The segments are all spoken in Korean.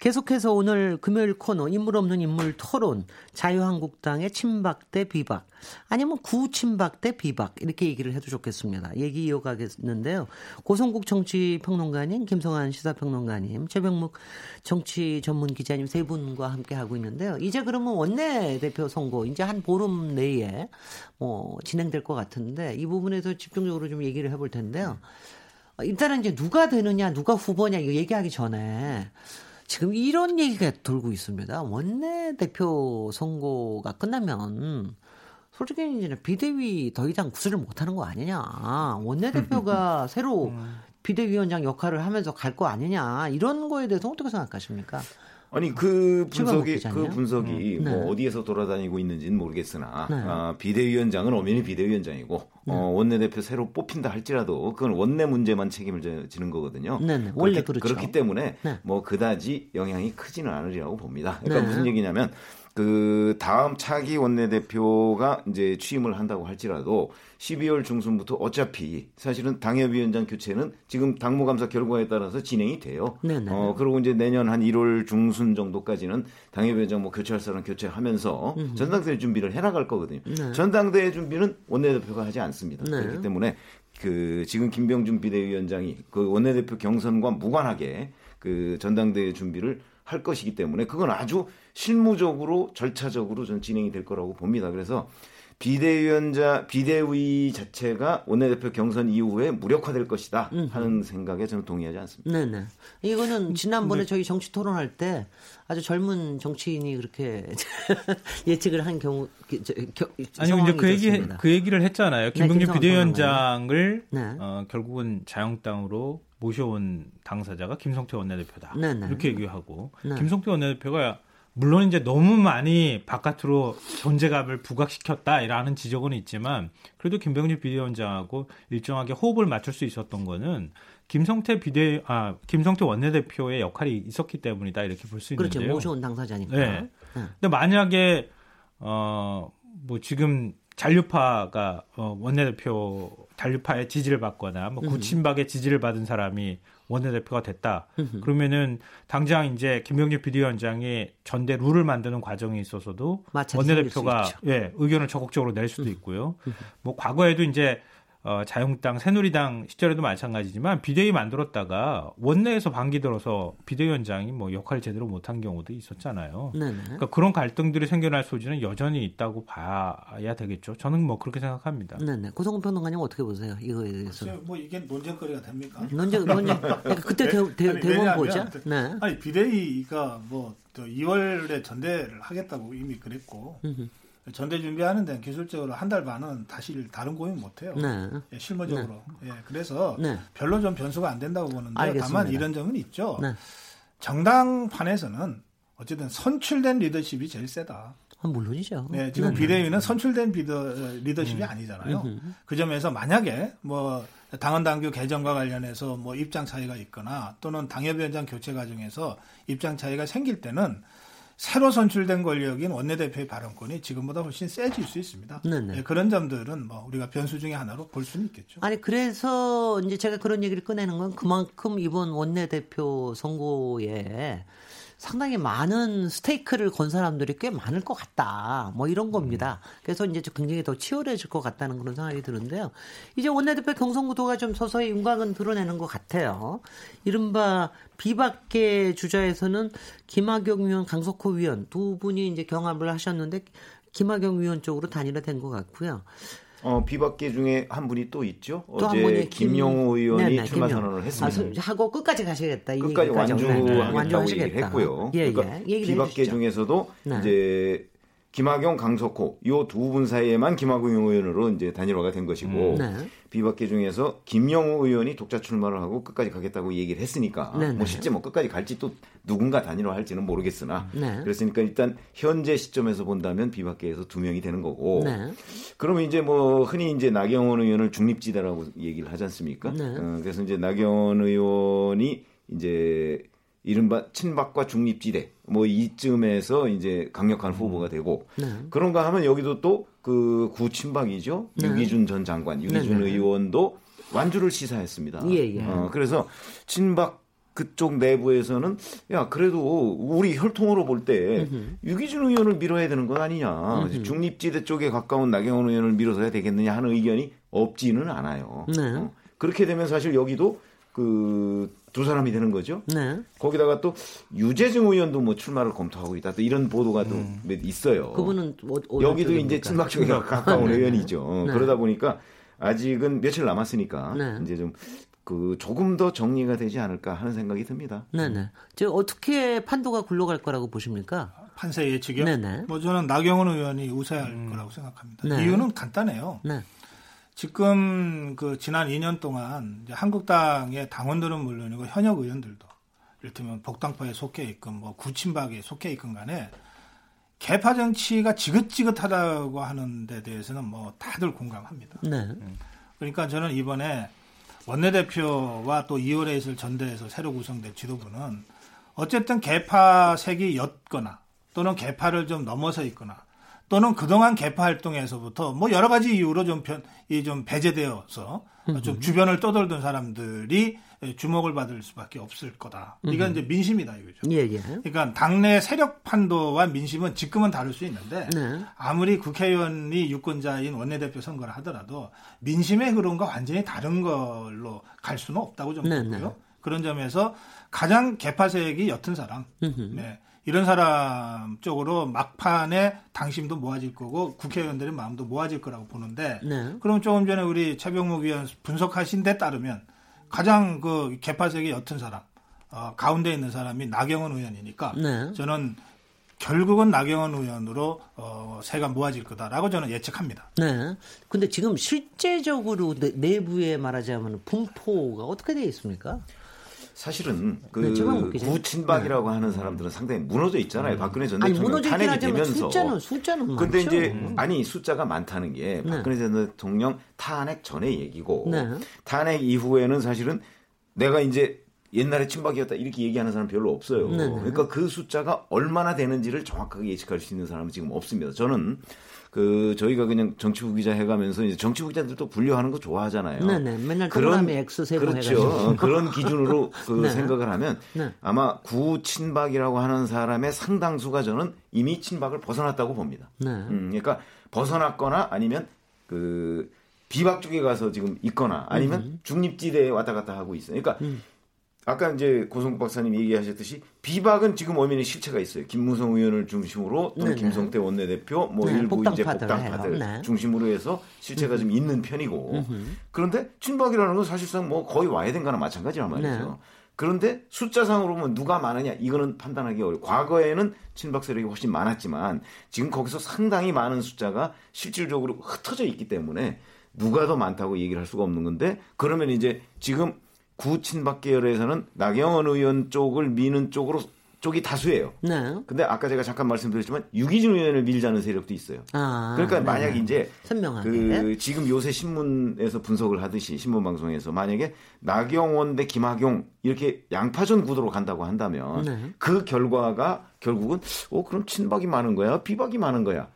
계속해서 오늘 금요일 코너 인물 없는 인물 토론 자유한국당의 친박 대 비박 아니면 구친박 대 비박 이렇게 얘기를 해도 좋겠습니다. 얘기 이어가겠는데요. 고성국 정치평론가님, 김성환 시사평론가님, 최병묵 정치 전문 기자님 세 분과 함께 하고 있는데요. 이제 그러면 원내 대표 선거 이제 한 보름 내에 뭐 진행될 것 같은데 이 부분에서 집중적으로 좀 얘기를 해볼 텐데요. 일단은 이제 누가 되느냐, 누가 후보냐 이거 얘기하기 전에 지금 이런 얘기가 돌고 있습니다. 원내 대표 선거가 끝나면 솔직히 이제 비대위 더 이상 구슬을 못하는 거 아니냐. 원내 대표가 새로 음. 비대위원장 역할을 하면서 갈 거 아니냐. 이런 거에 대해서 어떻게 생각하십니까? 아니 그 분석이 그 분석이 음. 뭐 네. 어디에서 돌아다니고 있는지는 모르겠으나 네. 아, 비대위원장은 엄연히 비대위원장이고 네. 어, 원내대표 새로 뽑힌다 할지라도 그건 원내 문제만 책임을 지는 거거든요. 네, 네. 원래 그렇기, 그렇죠. 그렇기 때문에 네. 뭐 그다지 영향이 크지는 않으리라고 봅니다. 그러니까 무슨 얘기냐면 그 다음 차기 원내대표가 이제 취임을 한다고 할지라도 12월 중순부터 어차피 사실은 당협위원장 교체는 지금 당무감사 결과에 따라서 진행이 돼요. 네네. 어 그리고 이제 내년 한 1월 중순 정도까지는 당협위원장 뭐 교체할 사람 교체하면서 음흠. 전당대회 준비를 해나갈 거거든요. 네. 전당대회 준비는 원내대표가 하지 않습니다. 네. 그렇기 때문에 그 지금 김병준 비대위원장이 그 원내대표 경선과 무관하게 그 전당대회 준비를 할 것이기 때문에 그건 아주 실무적으로 절차적으로 전 진행이 될 거라고 봅니다. 그래서 비대위원자 비대위 자체가 원내대표 경선 이후에 무력화될 것이다 하는 생각에 저는 동의하지 않습니다. 네네. 이거는 지난번에 네. 저희 정치 토론할 때 아주 젊은 정치인이 그렇게 예측을 한 경우 아니 이제 그 얘기 그 얘기를 했잖아요. 김병준 네, 비대위원장을 네. 어, 결국은 자영당으로 모셔온 당사자가 김성태 원내대표다. 네네. 이렇게 얘기하고 네. 김성태 원내대표가 물론 이제 너무 많이 바깥으로 존재감을 부각시켰다라는 지적은 있지만 그래도 김병준 비대위원장하고 일정하게 호흡을 맞출 수 있었던 거는 김성태 비대 아 김성태 원내대표의 역할이 있었기 때문이다 이렇게 볼 수 있는데요. 그렇죠. 모셔온 당사자니까. 네. 네. 근데 만약에 어 뭐 지금 잔류파가 어 원내대표 잔류파의 지지를 받거나 뭐 구친박의 지지를 받은 사람이 원내대표가 됐다. 그러면은 당장 이제 김병재 비대위원장이 전대 룰을 만드는 과정에 있어서도 원내대표가 예, 의견을 적극적으로 낼 수도 있고요. 뭐 과거에도 이제 어, 자유한국당, 새누리당 시절에도 마찬가지지만 비대위 만들었다가 원내에서 반기 들어서 비대위원장이 뭐 역할을 제대로 못한 경우도 있었잖아요. 네네. 그러니까 그런 갈등들이 생겨날 소지는 여전히 있다고 봐야 되겠죠. 저는 뭐 그렇게 생각합니다. 네네. 고성훈 평론가님 어떻게 보세요? 이거에 대해서. 뭐 이게 논쟁거리가 됩니까? 논쟁, 논쟁. 그러니까 그때 대, 대, 대본 보자. 네. 아니 비대위가 뭐 2월에 전대를 하겠다고 이미 그랬고. 전대 준비하는 데는 기술적으로 한 달 반은 다시 다른 고민 못 해요. 네. 예, 실무적으로. 네. 예, 그래서 네. 별로 좀 변수가 안 된다고 보는데 알겠습니다. 다만 이런 점은 있죠. 네. 정당판에서는 어쨌든 선출된 리더십이 제일 세다. 아, 물론이죠. 네, 지금 네, 네. 비대위는 선출된 비더, 리더십이 음. 아니잖아요. 음. 그 점에서 만약에 뭐 당헌 당규 개정과 관련해서 뭐 입장 차이가 있거나 또는 당협위원장 교체 과정에서 입장 차이가 생길 때는 새로 선출된 권력인 원내대표의 발언권이 지금보다 훨씬 세질 수 있습니다. 네, 그런 점들은 뭐 우리가 변수 중의 하나로 볼 수는 있겠죠. 아니 그래서 이제 제가 그런 얘기를 꺼내는 건 그만큼 이번 원내대표 선거에 상당히 많은 스테이크를 건 사람들이 꽤 많을 것 같다. 뭐 이런 겁니다. 그래서 이제 굉장히 더 치열해질 것 같다는 그런 생각이 드는데요. 이제 원내대표 경선 구도가 좀 서서히 윤곽은 드러내는 것 같아요. 이른바 비박계 주자에서는 김학용 위원, 강석호 위원 두 분이 이제 경합을 하셨는데 김학용 위원 쪽으로 단일화된 것 같고요. 어, 비박계 중에 한 분이 또 있죠. 또 어제 김용호 의원이 네네, 출마 선언을 했습니다. 아, 하고 끝까지 가시겠다. 끝까지 완주하겠다고 얘기를 했고요. 예, 그러니까 예. 비박계 중에서도 네. 이제 김학용, 강석호 요두분 사이에만 김학용 의원으로 이제 단일화가 된 것이고 음. 네. 비박계 중에서 김영우 의원이 독자 출마를 하고 끝까지 가겠다고 얘기를 했으니까 네네. 뭐 실제 뭐 끝까지 갈지 또 누군가 단일화 할지는 모르겠으나 네. 그랬으니까 일단 현재 시점에서 본다면 비박계에서 두 명이 되는 거고 네. 그러면 이제 뭐 흔히 이제 나경원 의원을 중립지대라고 얘기를 하지 않습니까? 네. 어, 그래서 이제 나경원 의원이 이제 이른바 친박과 중립지대 뭐 이쯤에서 이제 강력한 후보가 되고 네. 그런가 하면 여기도 또 그 구친박이죠 네. 유기준 전 장관 유기준 네, 네. 의원도 완주를 시사했습니다. 예, 예. 어, 그래서 친박 그쪽 내부에서는 야 그래도 우리 혈통으로 볼 때 유기준 의원을 밀어야 되는 건 아니냐 중립지대 쪽에 가까운 나경원 의원을 밀어서야 되겠느냐 하는 의견이 없지는 않아요. 네. 어, 그렇게 되면 사실 여기도 그 두 사람이 되는 거죠. 네. 거기다가 또 유재정 의원도 뭐 출마를 검토하고 있다. 또 이런 보도가 또몇 있어요. 그분은 어, 여기도? 이제 친박 쪽에 가까운 네, 네. 의원이죠. 어, 네. 그러다 보니까 아직은 며칠 남았으니까 네. 이제 좀 그 조금 더 정리가 되지 않을까 하는 생각이 듭니다. 네네. 저 어떻게 판도가 굴러갈 거라고 보십니까? 판세 예측이요? 네네. 뭐 저는 나경원 의원이 우세할 거라고 생각합니다. 네. 이유는 간단해요. 네. 지금 그 지난 2년 동안 이제 한국당의 당원들은 물론이고 현역 의원들도 이를테면 복당파에 속해 있건 뭐 구친박에 속해 있건 간에 개파 정치가 지긋지긋하다고 하는 데 대해서는 뭐 다들 공감합니다. 네. 그러니까 저는 이번에 원내대표와 또 2월에 있을 전대에서 새로 구성된 지도부는 어쨌든 개파색이 였거나 또는 개파를 좀 넘어서 있거나 또는 그동안 개파 활동에서부터 뭐 여러 가지 이유로 좀, 편, 이좀 배제되어서 좀 주변을 떠돌던 사람들이 주목을 받을 수밖에 없을 거다. 이건 이제 민심이다 이거죠. 예, 예. 그러니까 당내 세력 판도와 민심은 지금은 다를 수 있는데 네. 아무리 국회의원이 유권자인 원내대표 선거를 하더라도 민심의 흐름과 완전히 다른 걸로 갈 수는 없다고 좀 네, 보고요. 네. 그런 점에서 가장 개파색이 옅은 사람, 네, 이런 사람 쪽으로 막판에 당심도 모아질 거고 국회의원들의 마음도 모아질 거라고 보는데 네. 그럼 조금 전에 우리 최병목 위원 분석하신 데 따르면 가장 그 개파색이 옅은 사람, 어, 가운데 있는 사람이 나경원 의원이니까 네. 저는 결국은 나경원 의원으로 어, 새가 모아질 거다라고 저는 예측합니다. 네. 근데 지금 실제적으로 내, 내부에 말하자면 분포가 어떻게 되어 있습니까? 사실은 그 네, 기자님. 구친박이라고 하는 사람들은 상당히 무너져 있잖아요. 박근혜 전 대통령 탄핵이 되면서. 숫자는 숫자는 근데 많죠. 네. 이제 아니 숫자가 많다는 게 박근혜 전 대통령 탄핵 전의 얘기고 네. 탄핵 이후에는 사실은 내가 이제 옛날에 친박이었다 이렇게 얘기하는 사람 별로 없어요. 네, 네. 그러니까 그 숫자가 얼마나 되는지를 정확하게 예측할 수 있는 사람은 지금 없습니다. 저는 그 저희가 그냥 정치부 기자 해가면서 이제 정치부 기자들도 분류하는 거 좋아하잖아요. 네네. 맨날 동그라미 X 세고 그렇죠. 어, 그런 기준으로 그 네. 생각을 하면 네. 아마 구친박이라고 하는 사람의 상당수가 저는 이미 친박을 벗어났다고 봅니다. 네. 음, 그러니까 벗어났거나 아니면 그 비박 쪽에 가서 지금 있거나 아니면 음. 중립지대에 왔다 갔다 하고 있어요. 그러니까 아까 이제 고성국 박사님 얘기하셨듯이 비박은 지금 엄연히 실체가 있어요. 김무성 의원을 중심으로 또는 네네. 김성태 원내대표 뭐 네, 일부 이제 복당파들. 네. 중심으로 해서 실체가 좀 있는 편이고 그런데 친박이라는 건 사실상 뭐 거의 와야 된 거나 마찬가지란 말이죠. 네. 그런데 숫자상으로 보면 누가 많으냐 이거는 판단하기 어려워. 과거에는 친박 세력이 훨씬 많았지만 지금 거기서 상당히 많은 숫자가 실질적으로 흩어져 있기 때문에 누가 더 많다고 얘기를 할 수가 없는 건데 그러면 이제 지금 구친박 계열에서는 나경원 의원 쪽을 미는 쪽으로 쪽이 다수예요. 네. 근데 아까 제가 잠깐 말씀드렸지만 유기준 의원을 밀자는 세력도 있어요. 아, 그러니까 네네. 만약 이제 선명하게. 그 지금 요새 신문에서 분석을 하듯이 신문 방송에서 만약에 나경원 대 김학용 이렇게 양파전 구도로 간다고 한다면 네. 그 결과가 결국은 어 그럼 친박이 많은 거야 비박이 많은 거야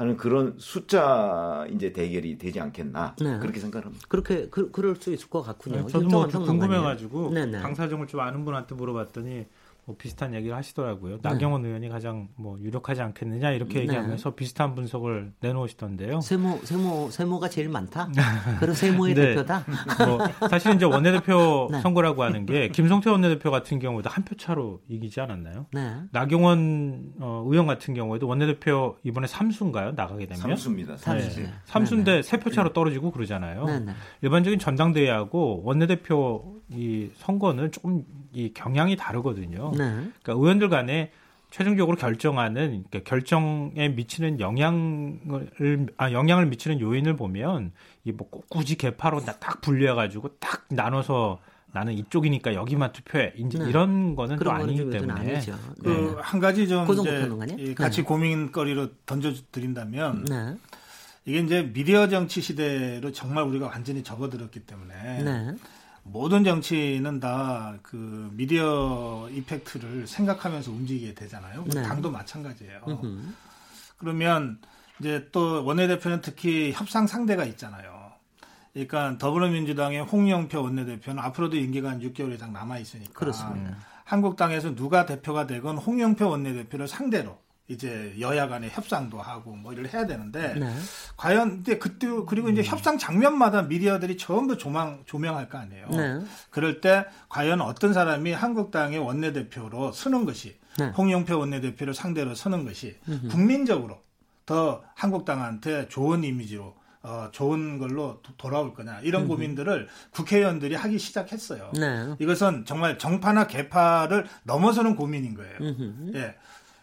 하는 그런 숫자 이제 대결이 되지 않겠나 네. 그렇게 생각합니다. 그렇게 그, 그럴 수 있을 것 같군요. 저도 뭐. 궁금해가지고 네네. 당 사정을 좀 아는 분한테 물어봤더니 뭐 비슷한 얘기를 하시더라고요. 나경원 의원이 가장 뭐 유력하지 않겠느냐 이렇게 네. 얘기하면서 비슷한 분석을 내놓으시던데요. 세모 세모 세모가 제일 많다. 그리고 세모의 네. 대표다. 뭐 사실 이제 원내대표 네. 선거라고 하는 게 김성태 원내대표 같은 경우도 한 표 차로 이기지 않았나요? 네. 나경원 어, 의원 같은 경우에도 원내대표 이번에 삼수인가요? 나가게 되면 삼수입니다. 삼수. 삼수. 삼수인데 세 표 차로 떨어지고 그러잖아요. 일반적인 전당대회하고 원내대표 이 선거는 조금 이 경향이 다르거든요. 네. 그러니까 의원들 간에 최종적으로 결정하는 그러니까 결정에 미치는 영향을 아 영향을 미치는 요인을 보면 이 뭐 굳이 개파로 딱 분류해 가지고 딱 나눠서 나는 이쪽이니까 여기만 투표해. 이제 네. 이런 거는 또 그런 아니기 때문에. 아니죠. 그 네. 한 가지 좀? 이제 이 같이 네. 고민거리로 던져 드린다면 네. 이게 이제 미디어 정치 시대로 정말 우리가 완전히 접어들었기 때문에 네. 모든 정치는 다 그 미디어 이펙트를 생각하면서 움직이게 되잖아요. 네. 당도 마찬가지예요. 음흠. 그러면 이제 또 원내대표는 특히 협상 상대가 있잖아요. 그러니까 더불어민주당의 홍영표 원내대표는 앞으로도 임기가 한 6개월 이상 남아 있으니까 그렇습니다. 한국당에서 누가 대표가 되건 홍영표 원내대표를 상대로 이제 여야 간에 협상도 하고 뭐 이를 해야 되는데 네. 과연 근데 그때 그리고 이제 협상 장면마다 미디어들이 전부 조망 조명할 거 아니에요. 네. 그럴 때 과연 어떤 사람이 한국당의 원내대표로 서는 것이 네. 홍영표 원내대표를 상대로 서는 것이 국민적으로 더 한국당한테 좋은 이미지로 어, 좋은 걸로 도- 돌아올 거냐 이런 고민들을 국회의원들이 하기 시작했어요. 네. 이것은 정말 정파나 개파를 넘어서는 고민인 거예요. 음흠. 예.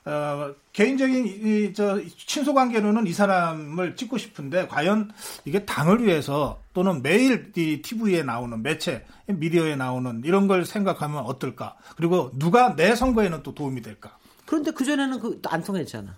어, 개인적인 이, 저 친소 관계로는 이 사람을 찍고 싶은데 과연 이게 당을 위해서 또는 매일 이 TV에 나오는 매체 미디어에 나오는 이런 걸 생각하면 어떨까? 그리고 누가 내 선거에는 또 도움이 될까? 그런데 그전에는 그안 통했잖아.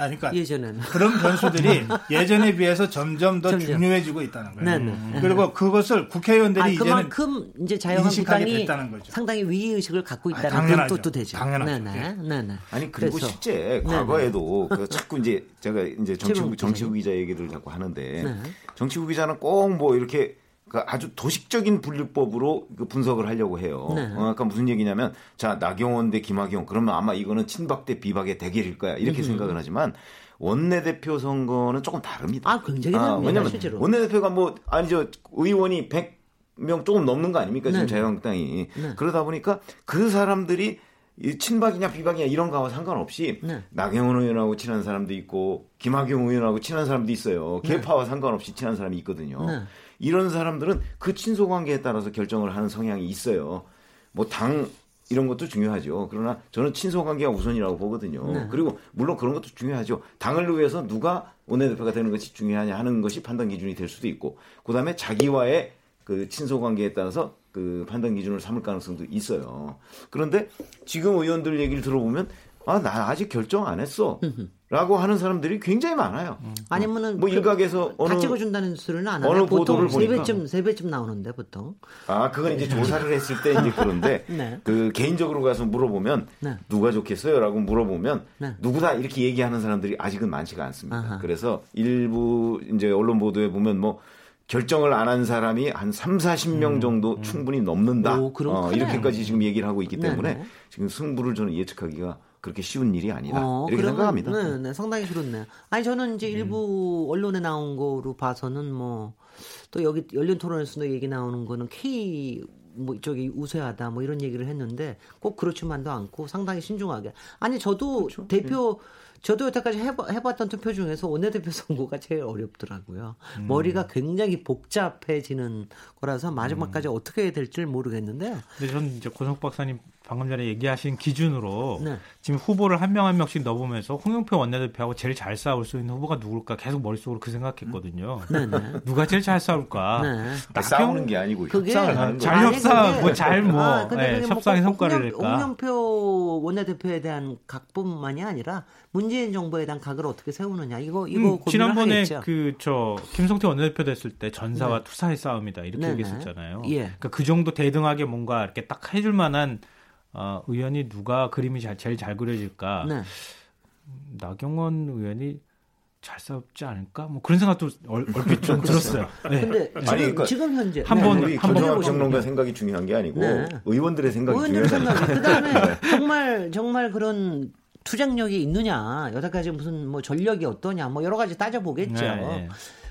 아, 그러니까 예전에는. 그런 변수들이 예전에 비해서 점점 더 점점. 중요해지고 있다는 거예요. 네네. 그리고 그것을 국회의원들이 아, 이제는 그만큼 이제 자유한국당이 됐다는 거죠. 상당히 위의 의식을 갖고 아, 있다는 당연하죠. 뜻도 되죠. 당연하죠. 네네. 예. 네네. 아니 그리고 그래서- 실제 네, 과거에도 그 자꾸 이제 제가 이제 정치국 최병욱 정치국 기자 얘기를 자꾸 하는데 네. 정치국 기자는 꼭 뭐 이렇게 그 아주 도식적인 분류법으로 그 분석을 하려고 해요. 네. 어, 아까 무슨 얘기냐면 자 나경원 대 김학용 그러면 아마 이거는 친박 대 비박의 대결일 거야 이렇게 생각을 하지만 원내대표 선거는 조금 다릅니다. 아, 굉장히 다릅니다, 왜냐면 실제로. 원내대표가 뭐 아니죠 의원이 100명 조금 넘는 거 아닙니까 지금 네. 자유한국당이 네. 그러다 보니까 그 사람들이 이 친박이냐 비박이냐 이런 거와 상관없이 네. 나경원 의원하고 친한 사람도 있고 김학용 의원하고 친한 사람도 있어요. 개파와 상관없이 친한 사람이 있거든요. 네. 이런 사람들은 그 친소 관계에 따라서 결정을 하는 성향이 있어요. 뭐 당 이런 것도 중요하죠. 그러나 저는 친소 관계가 우선이라고 보거든요. 네. 그리고 물론 그런 것도 중요하죠. 당을 위해서 누가 원내대표가 되는 것이 중요하냐 하는 것이 판단 기준이 될 수도 있고, 그다음에 자기와의 그 친소 관계에 따라서 그 판단 기준을 삼을 가능성도 있어요. 그런데 지금 의원들 얘기를 들어보면 아, 나 아직 결정 안 했어. 라고 하는 사람들이 굉장히 많아요. 아니면은 뭐 그- 일각에서 다 어느 찍어준다는 소리는 안 보도를 보통 세. 배쯤 세 배쯤 나오는데 보통 아, 그건 이제 조사를 했을 때 이제 그런데 네. 그 개인적으로 가서 물어보면 네. 누가 좋겠어요라고 물어보면 네. 누구다 이렇게 얘기하는 사람들이 아직은 많지가 않습니다. 아하. 그래서 일부 이제 언론 보도에 보면 뭐 결정을 안 한 사람이 한 3, 40명 정도 충분히 넘는다. 음, 오, 어. 이렇게까지 지금 얘기를 하고 있기 때문에 네네. 지금 승부를 저는 예측하기가 그렇게 쉬운 일이 아니다. 어, 이렇게 그러면, 생각합니다. 네, 네, 상당히 그렇네요. 아니 저는 이제 일부 언론에 나온 거로 봐서는 뭐 또 여기 열린 토론에서도 얘기 나오는 거는 K 뭐 이쪽이 우세하다 뭐 이런 얘기를 했는데 꼭 그렇지만도 않고 상당히 신중하게 아니 저도 대표 저도 여태까지 해봐, 해봤던 투표 중에서 원내대표 선거가 제일 어렵더라고요. 머리가 굉장히 복잡해지는 거라서 마지막까지 어떻게 해야 될지 모르겠는데요. 근데 저는 이제 고석 박사님 방금 전에 얘기하신 기준으로 네. 지금 후보를 한 명 한 명씩 넣어보면서 홍영표 원내대표하고 제일 잘 싸울 수 있는 후보가 누굴까 계속 머릿속으로 그 생각했거든요. 네 네. 누가 제일 잘 싸울까? 네. 아, 싸우는 게 아니고 협상을 하는 잘 거예요. 아니, 협상, 뭐 잘 뭐, 아, 그게 뭐 협상의 꼭 성과를 홍영- 낼까? 홍영표 원내대표에 대한 각뿐만이 아니라 문재인 정부에 대한 각을 어떻게 세우느냐 이거 이거 음, 고민을 지난번에. 그 저 김성태 원내대표 됐을 때 전사와 네. 투사의 싸움이다 이렇게 네네. 얘기했었잖아요. 예. 그러니까 그 정도 대등하게 뭔가 이렇게 딱 해줄 만한 어, 의원이 누가 그림이 잘, 제일 잘 그려질까? 네. 나경원 의원이 잘 싸우지 않을까? 뭐 그런 생각도 얼, 얼핏 좀 들었어요. 네. 근데 지금, 아니, 그러니까 지금 현재 한 네. 번- 우리 한번 평론가 생각이 중요한 게 아니고 네. 의원들의 생각이 의원들 중요하다. 생각 그다음에 정말 정말 그런 투쟁력이 있느냐 여태까지 무슨 뭐 전력이 어떠냐 뭐 여러 가지 따져 보겠죠. 네, 네.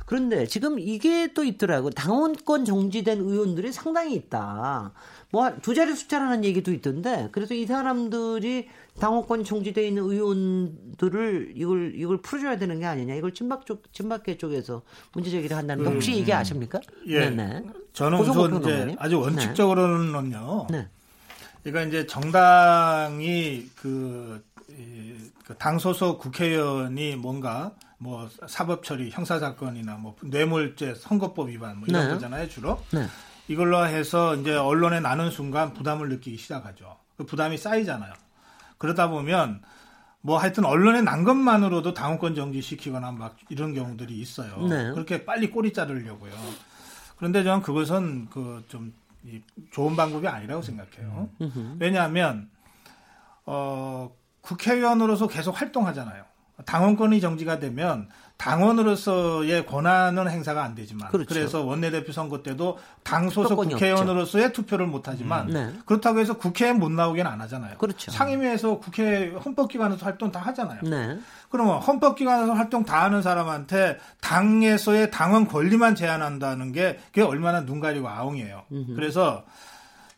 그런데 지금 이게 또 있더라고. 당원권 정지된 의원들이 상당히 있다. 뭐 두 자리 숫자라는 얘기도 있던데. 그래서 이 사람들이 당원권 정지돼 있는 의원들을 이걸 이걸 풀어줘야 되는 게 아니냐. 이걸 친박 쪽 친박계 쪽에서 문제 제기를 한다는데 혹시 이게 아십니까? 예. 네네. 저는 고성호 우선 이제. 아주 원칙적으로는요. 네. 그러니까 이제 정당이 그 당 소속 국회의원이 뭔가 뭐 사법 처리, 형사 사건이나 뭐 뇌물죄, 선거법 위반 뭐 이런 네. 거잖아요 주로. 네. 이걸로 해서 이제 언론에 나는 순간 부담을 느끼기 시작하죠. 그 부담이 쌓이잖아요. 그러다 보면 뭐 하여튼 언론에 난 것만으로도 당원권 정지시키거나 막 이런 경우들이 있어요. 네. 그렇게 빨리 꼬리 자르려고요. 그런데 저는 그것은 그 좀 좋은 방법이 아니라고 생각해요. 왜냐하면 어 국회의원으로서 계속 활동하잖아요. 당원권이 정지가 되면 당원으로서의 권한은 행사가 안 되지만 그렇죠. 그래서 원내대표 선거 때도 당 소속 국회의원으로서의 없죠. 투표를 못 하지만 음, 네. 그렇다고 해서 국회에 못 나오게는 안 하잖아요. 그렇죠. 상임위에서 국회 헌법기관에서 활동 다 하잖아요. 네. 그러면 헌법기관에서 활동 다 하는 사람한테 당에서의 당원 권리만 제한한다는 게 그게 얼마나 눈 가리고 아웅이에요. 음흠. 그래서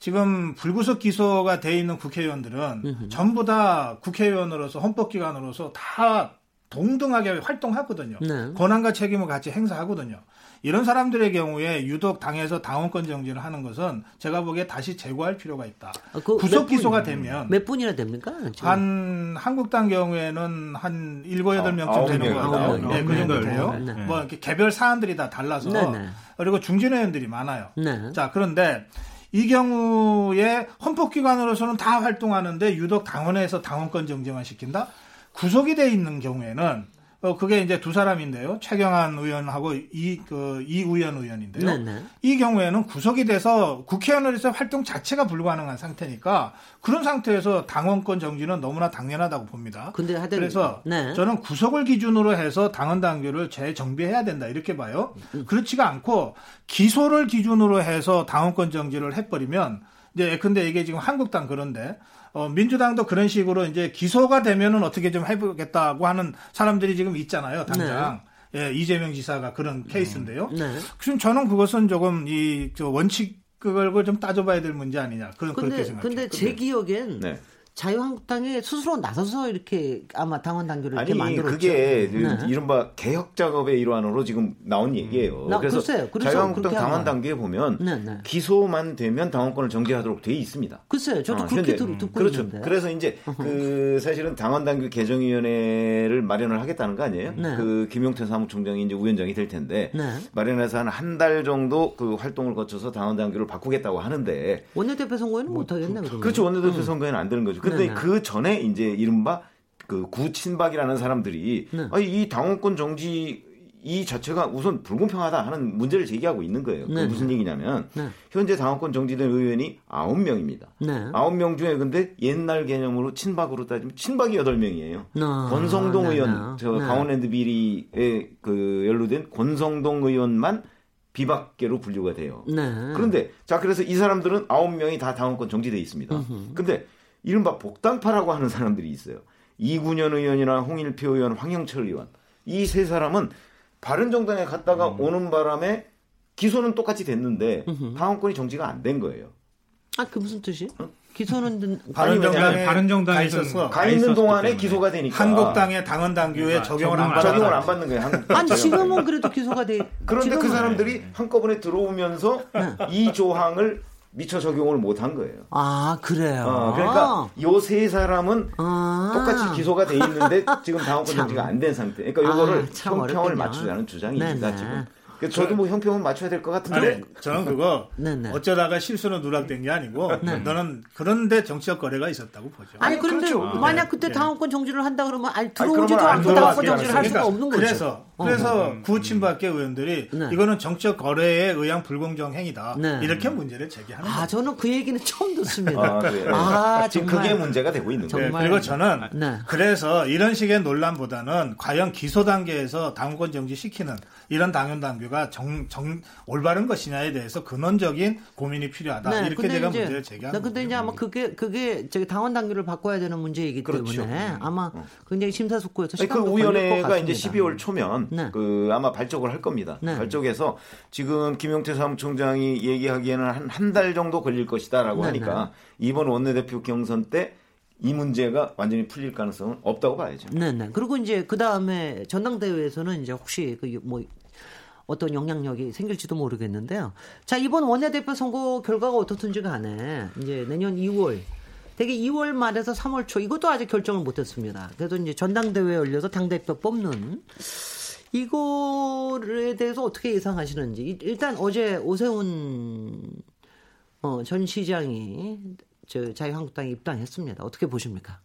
지금 불구속 기소가 돼 있는 국회의원들은. 전부 다 국회의원으로서 헌법기관으로서 다 동등하게 활동하거든요. 네. 권한과 책임을 같이 행사하거든요. 이런 사람들의 경우에 유독 당에서 당원권 정지를 하는 것은 제가 보기에 다시 재고할 필요가 있다. 아, 그 구속 기소가 되면 몇 분이나 됩니까? 지금? 한 한국당 경우에는 한 7, 8명쯤 아, 되는 거 같아요. 네, 그 정도 돼요. 네, 네. 뭐 이렇게 개별 사안들이 다 달라서 네, 네. 그리고 중진 의원들이 많아요. 네. 자, 그런데 이 경우에 헌법기관으로서는 다 활동하는데 유독 당원에서 당원권 정지만 시킨다? 구속이 돼 있는 경우에는 어 그게 이제 두 사람인데요. 최경환 의원하고 이 그 이우연 의원인데요. 네네. 네. 이 경우에는 구속이 돼서 국회의원으로서 활동 자체가 불가능한 상태니까 그런 상태에서 당원권 정지는 너무나 당연하다고 봅니다. 근데 하여튼, 그래서 네. 저는 구속을 기준으로 해서 당원 당규를 재정비해야 된다 이렇게 봐요. 음. 그렇지가 않고 기소를 기준으로 해서 당원권 정지를 해버리면 이제 근데 이게 지금 한국당 그런데 어, 민주당도 그런 식으로 이제 기소가 되면은 어떻게 좀 해보겠다고 하는 사람들이 지금 있잖아요, 당장. 네. 예, 이재명 지사가 그런 케이스인데요. 네. 그럼 저는 그것은 조금 이 원칙을 좀 따져봐야 될 문제 아니냐. 그런 근데, 그렇게 생각해요. 근데 제 기억엔 네. 자유한국당이 스스로 나서서 이렇게 아마 당원 당규를 이렇게 만들었죠. 그게 네. 이른바 개혁 작업의 일환으로 지금 나온 얘기예요. 나, 그래서, 글쎄요. 그래서 자유한국당 당원 당규에 보면 네, 네. 기소만 되면 당원권을 정지하도록 돼 있습니다. 글쎄요. 저도 어, 그렇게 현재, 듣고 그렇죠. 있는데. 그래서 이제 그 사실은 당원 당규 개정위원회를 마련을 하겠다는 거 아니에요? 네. 그 김용태 사무총장이 이제 위원장이 될 텐데 네. 마련해서 한 한 달 정도 그 활동을 거쳐서 당원 당규를 바꾸겠다고 하는데 원내대표 선거에는 못 하겠네. 그, 그렇죠. 원내대표 음. 선거에는 안 되는 거죠. 그런데 그 전에 이제 이른바 그 구친박이라는 사람들이 네. 아니, 이 당원권 정지 이 자체가 우선 불공평하다 하는 문제를 제기하고 있는 거예요. 네. 무슨 얘기냐면 네. 현재 당원권 정지된 의원이 9명입니다. 네. 9명 중에 근데 옛날 개념으로 친박으로 따지면 친박이 8명이에요. 아, 권성동 네, 의원, 네. 저 네. 강원랜드 비리에 그 연루된 권성동 의원만 비박계로 분류가 돼요. 그런데 자 그래서 이 사람들은 9명이 다 당원권 정지돼 있습니다. 으흠. 근데 이른바 복당파라고 하는 사람들이 있어요. 이군현 의원이나 홍일표 의원, 황영철 의원 이 세 사람은 바른정당에 갔다가 음. 오는 바람에 기소는 똑같이 됐는데 당원권이 정지가 안 된 거예요. 아, 그 무슨 뜻이? 어? 기소는 바른정당에 바른정당에 있어서 가 있는 동안에 기소가 되니까 한국당의 당원 당규에 그러니까 적용을 안 받는 적용을 안 받는 거예요. 아니 지금은 그래도 기소가 돼. 그런데 그 사람들이 한꺼번에 들어오면서 네. 이 조항을 미처 적용을 못한 거예요. 아, 그래요? 어, 그러니까 요 세 사람은 아~ 똑같이 기소가 돼 있는데 지금 당원권 정지가 안 된 상태. 그러니까 요거를 아, 형평을 맞추자는 주장입니다, 네네. 지금. 저도 뭐 형평은 맞춰야 될 것 같은데. 아니, 저는 그거 네네. 어쩌다가 실수로 누락된 게 아니고 네. 너는 그런데 정치적 거래가 있었다고 보죠. 아니, 그런데 그렇죠. 만약 그때 네. 당원권 정지를 한다 그러면 아니 들어오지도 않고 당원권 정지를 할 수가 없는 거죠. 그래서 그래서 어. 구친밖에 의원들이 네. 이거는 정치적 거래에 의한 불공정 행위다. 네. 이렇게 문제를 제기하는 아, 거죠. 저는 그 얘기는 처음 듣습니다. 아, 아 지금 그게 문제가 되고 있는 거예요. 네, 그리고 저는 네. 그래서 이런 식의 논란보다는 과연 기소 단계에서 당원권 정지 시키는 이런 당연 당규가 정, 정 올바른 것이냐에 대해서 근원적인 고민이 필요하다. 네, 이렇게 제가 이제, 문제를 제기하는 네, 근데 이제 아마 그게 그게 저기 당원 당규를 바꿔야 되는 문제이기 그렇죠. 때문에 음. 아마 어. 굉장히 심사숙고해서 시간도 그 위원회가 이제 12월 초면 네. 그 아마 발족을 할 겁니다. 네. 발족해서 지금 김용태 사무총장이 얘기하기에는 한 한 달 정도 걸릴 것이다라고 네, 하니까 네. 이번 원내대표 경선 때 이 문제가 완전히 풀릴 가능성은 없다고 봐야죠. 네, 네. 그리고 이제 그 다음에 전당대회에서는 이제 혹시 그뭐 어떤 영향력이 생길지도 모르겠는데요. 자, 이번 원내대표 선거 결과가 어떻든지 간에 이제 내년 2월 되게 2월 말에서 3월 초 이것도 아직 결정을 못 했습니다. 그래도 이제 전당대회 열려서 당 대표 뽑는 이거에 대해서 어떻게 예상하시는지 일단 어제 오세훈 어, 전 시장이 저 자유한국당에 입당했습니다. 어떻게 보십니까?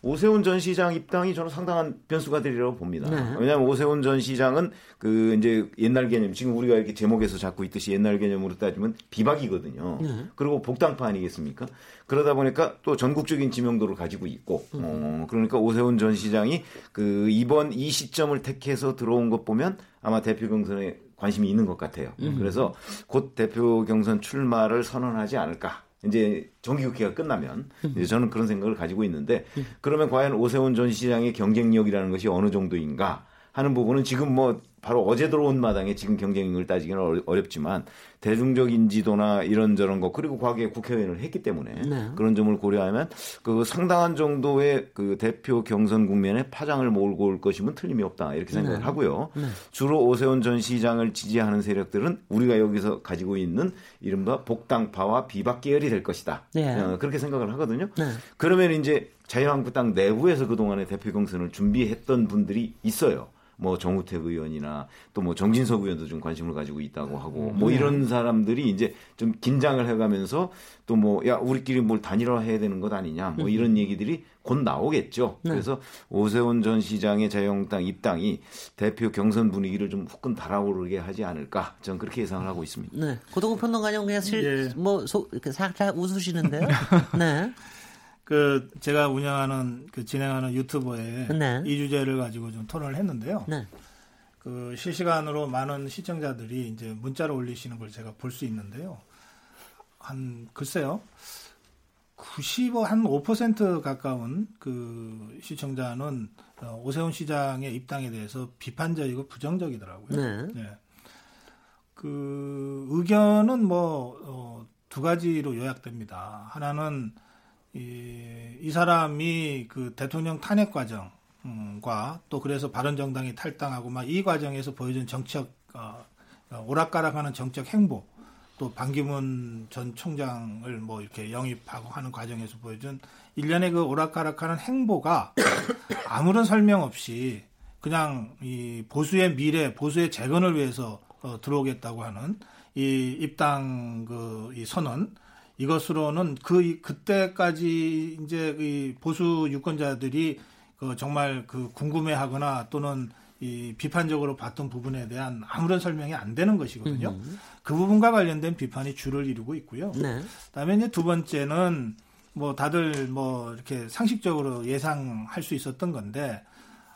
오세훈 전 시장 입당이 저는 상당한 변수가 되리라고 봅니다. 네. 왜냐하면 오세훈 전 시장은 그 이제 옛날 개념, 지금 우리가 이렇게 제목에서 잡고 있듯이 옛날 개념으로 따지면 비박이거든요. 네. 그리고 복당파 아니겠습니까? 그러다 보니까 또 전국적인 지명도를 가지고 있고, 음. 어, 그러니까 오세훈 전 시장이 그 이번 이 시점을 택해서 들어온 것 보면 아마 대표 경선에 관심이 있는 것 같아요. 음. 그래서 곧 대표 경선 출마를 선언하지 않을까. 이제 정기국회가 끝나면 이제 저는 그런 생각을 가지고 있는데 그러면 과연 오세훈 전 시장의 경쟁력이라는 것이 어느 정도인가 하는 부분은 지금 뭐 바로 어제 들어온 마당에 지금 경쟁력을 따지기는 어렵지만 대중적 인지도나 이런저런 것 그리고 과거에 국회의원을 했기 때문에 네. 그런 점을 고려하면 그 상당한 정도의 그 대표 경선 국면에 파장을 몰고 올 것이면 틀림이 없다 이렇게 생각을 네. 하고요. 네. 주로 오세훈 전 시장을 지지하는 세력들은 우리가 여기서 가지고 있는 이른바 복당파와 비박 계열이 될 것이다. 네. 어, 그렇게 생각을 하거든요. 네. 그러면 이제 자유한국당 내부에서 그동안의 대표 경선을 준비했던 분들이 있어요. 뭐 정우택 의원이나 또 뭐 정진석 의원도 좀 관심을 가지고 있다고 하고 뭐 이런 사람들이 이제 좀 긴장을 해가면서 또 뭐 야 우리끼리 뭘 단일화해야 되는 것 아니냐 뭐 이런 얘기들이 곧 나오겠죠. 그래서 오세훈 전 시장의 자유한국당 입당이 대표 경선 분위기를 좀 후끈 달아오르게 하지 않을까 저는 그렇게 예상을 하고 있습니다. 네. 고동훈 평론가님 그냥 실, 예. 뭐, 소, 이렇게 살짝 웃으시는데요. 네. 그 제가 운영하는 그 진행하는 유튜버에 네. 이 주제를 가지고 좀 토론을 했는데요. 네. 그 실시간으로 많은 시청자들이 이제 문자를 올리시는 걸 제가 볼 수 있는데요. 한 글쎄요. 95한5% 가까운 그 시청자는 어, 오세훈 시장의 입당에 대해서 비판적이고 부정적이더라고요. 네. 그 의견은 뭐, 어, 두 가지로 요약됩니다. 하나는 이, 이 사람이 그 대통령 탄핵 과정과 또 그래서 바른정당이 탈당하고 막 이 과정에서 보여준 정책 어, 어, 오락가락하는 정책 행보 또 반기문 전 총장을 뭐 이렇게 영입하고 하는 과정에서 보여준 일련의 그 오락가락하는 행보가 아무런 설명 없이 그냥 이 보수의 미래, 보수의 재건을 위해서 어, 들어오겠다고 하는 이 입당 그 이 선언 이것으로는 그 이- 그때까지 이제 이 보수 유권자들이 그 정말 그 궁금해하거나 또는 이 비판적으로 봤던 부분에 대한 아무런 설명이 안 되는 것이거든요. 그 부분과 관련된 비판이 주를 이루고 있고요. 네. 그다음에 이제 두 번째는 뭐 다들 뭐 이렇게 상식적으로 예상할 수 있었던 건데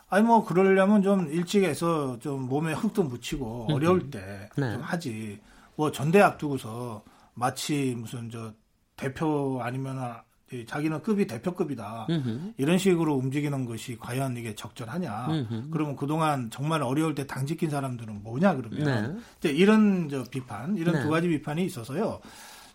아니 뭐 그러려면 좀 일찍 해서 좀 몸에 흙도 묻히고 어려울 때좀 네. 하지 뭐 전대 앞두고서 마치 무슨 저 대표 아니면 이 자기는 급이 대표급이다 음흠. 이런 식으로 움직이는 것이 과연 이게 적절하냐 음흠. 그러면 그동안 정말 어려울 때 당 지킨 사람들은 뭐냐 그러면 네. 이제 이런 저 비판, 이런 네. 두 가지 비판이 있어서요.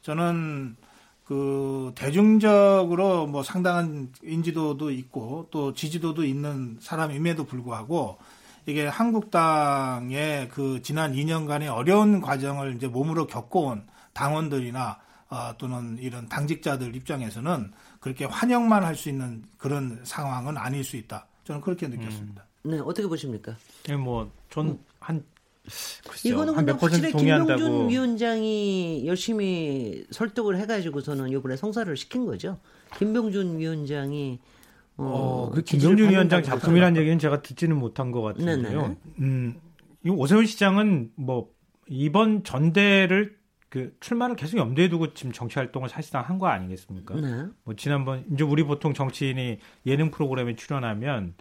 저는 그 대중적으로 뭐 상당한 인지도도 있고 또 지지도도 있는 사람임에도 불구하고 이게 한국당의 그 지난 2년간의 어려운 과정을 이제 몸으로 겪어온 당원들이나 아, 또는 이런 당직자들 입장에서는 그렇게 환영만 할 수 있는 그런 상황은 아닐 수 있다. 저는 그렇게 느꼈습니다. 네. 어떻게 보십니까? 예, 뭐전한 이거는 근데 한몇 퍼센트 확실히 동의한다고. 김병준 위원장이 열심히 설득을 해가지고서는 이번에 성사를 시킨 거죠. 김병준 위원장이 어, 그 지지를 김병준 위원장 작품이라는 얘기는 제가 듣지는 못한 것 같은데요. 네네. 음, 이 오세훈 시장은 뭐 이번 전대를 그 출마를 계속 염두에 두고 지금 정치 활동을 사실상 한 거 아니겠습니까? 네. 뭐 지난번 이제 우리 보통 정치인이 예능 프로그램에 출연하면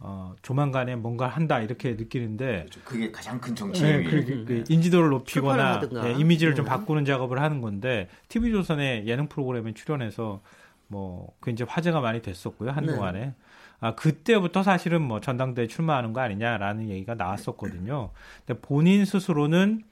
어 조만간에 뭔가 한다 이렇게 느끼는데 그게 가장 큰 네, 정치의 그, 그 인지도를 출판을 높이거나. 예, 이미지를 좀 네. 바꾸는 작업을 하는 건데 TV 조선의 예능 프로그램에 출연해서 뭐 굉장히 화제가 많이 됐었고요 한동안에 네. 아 그때부터 사실은 뭐 전당대회 출마하는 거 아니냐라는 얘기가 나왔었거든요. 근데 본인 스스로는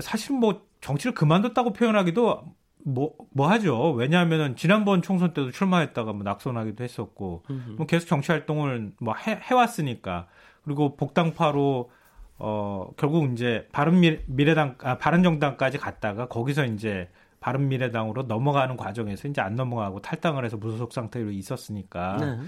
사실 뭐 정치를 그만뒀다고 표현하기도 뭐, 뭐 하죠. 왜냐하면은 지난번 총선 때도 출마했다가 뭐 낙선하기도 했었고, 뭐 계속 정치 활동을 뭐 해, 해왔으니까. 그리고 복당파로, 어, 결국 이제 바른 미- 미래당, 아, 바른 정당까지 갔다가 거기서 이제 바른 미래당으로 넘어가는 과정에서 이제 안 넘어가고 탈당을 해서 무소속 상태로 있었으니까. 네.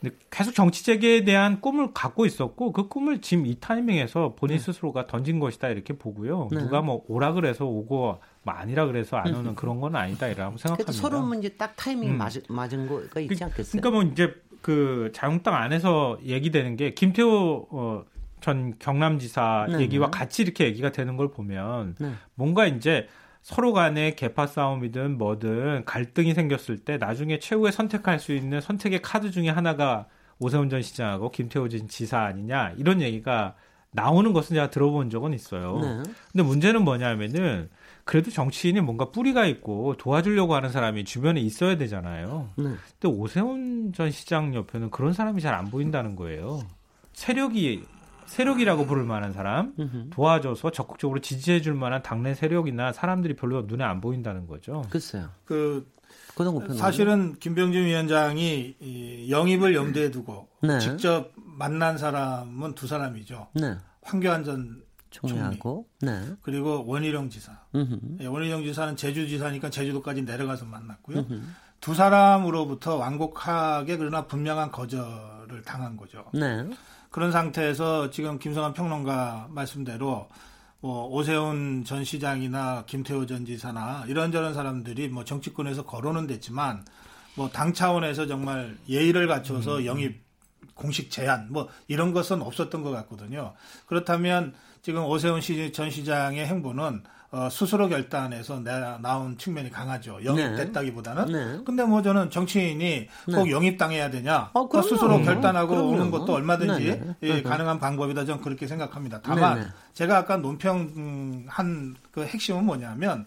근데 계속 정치 재개에 대한 꿈을 갖고 있었고 그 꿈을 지금 이 타이밍에서 본인 네. 스스로가 던진 것이다 이렇게 보고요. 네. 누가 뭐 오라 그래서 오고 뭐 아니라 그래서 안 오는 그런 건 아니다 이라고 생각합니다. 서로 문제 딱 타이밍 음. 맞은, 맞은 거가 있지 그, 않겠어요? 그러니까 뭐 이제 그 자유한국당 안에서 얘기되는 게 김태호 어, 전 경남지사 네. 얘기와 같이 이렇게 얘기가 되는 걸 보면 네. 뭔가 이제 서로 간에 개파 싸움이든 뭐든 갈등이 생겼을 때 나중에 최후의 선택할 수 있는 선택의 카드 중에 하나가 오세훈 전 시장하고 김태호 전 지사 아니냐 이런 얘기가 나오는 것은 제가 들어본 적은 있어요. 네. 근데 문제는 뭐냐면은 그래도 정치인이 뭔가 뿌리가 있고 도와주려고 하는 사람이 주변에 있어야 되잖아요. 네. 근데 오세훈 전 시장 옆에는 그런 사람이 잘 안 보인다는 거예요. 세력이 세력이라고 부를 만한 사람 도와줘서 적극적으로 지지해 줄 만한 당내 세력이나 사람들이 별로 눈에 안 보인다는 거죠. 글쎄요. 그 사실은 김병준 위원장이 영입을 염두에 두고 네. 직접 만난 사람은 두 사람이죠. 네. 황교안 전 총리하고 네. 그리고 원희룡 지사. 네, 원희룡 지사는 제주 지사니까 제주도까지 내려가서 만났고요. 음흠. 두 사람으로부터 완곡하게 그러나 분명한 거절을 당한 거죠. 네. 그런 상태에서 지금 김성환 평론가 말씀대로 뭐 오세훈 전 시장이나 김태호 전 지사나 이런저런 사람들이 뭐 정치권에서 거론은 됐지만 뭐 당 차원에서 정말 예의를 갖춰서 음. 영입 공식 제안 뭐 이런 것은 없었던 것 같거든요. 그렇다면 지금 오세훈 전 시장의 행보는 어, 스스로 결단해서 내, 나온 측면이 강하죠. 영입됐다기보다는. 네. 근데 뭐 저는 정치인이 네. 꼭 영입당해야 되냐. 어, 그 스스로 결단하고 그럼요. 오는 것도 얼마든지 네, 네. 예, 가능한 방법이다. 저는 그렇게 생각합니다. 다만 네, 네. 제가 아까 논평한 그 핵심은 뭐냐면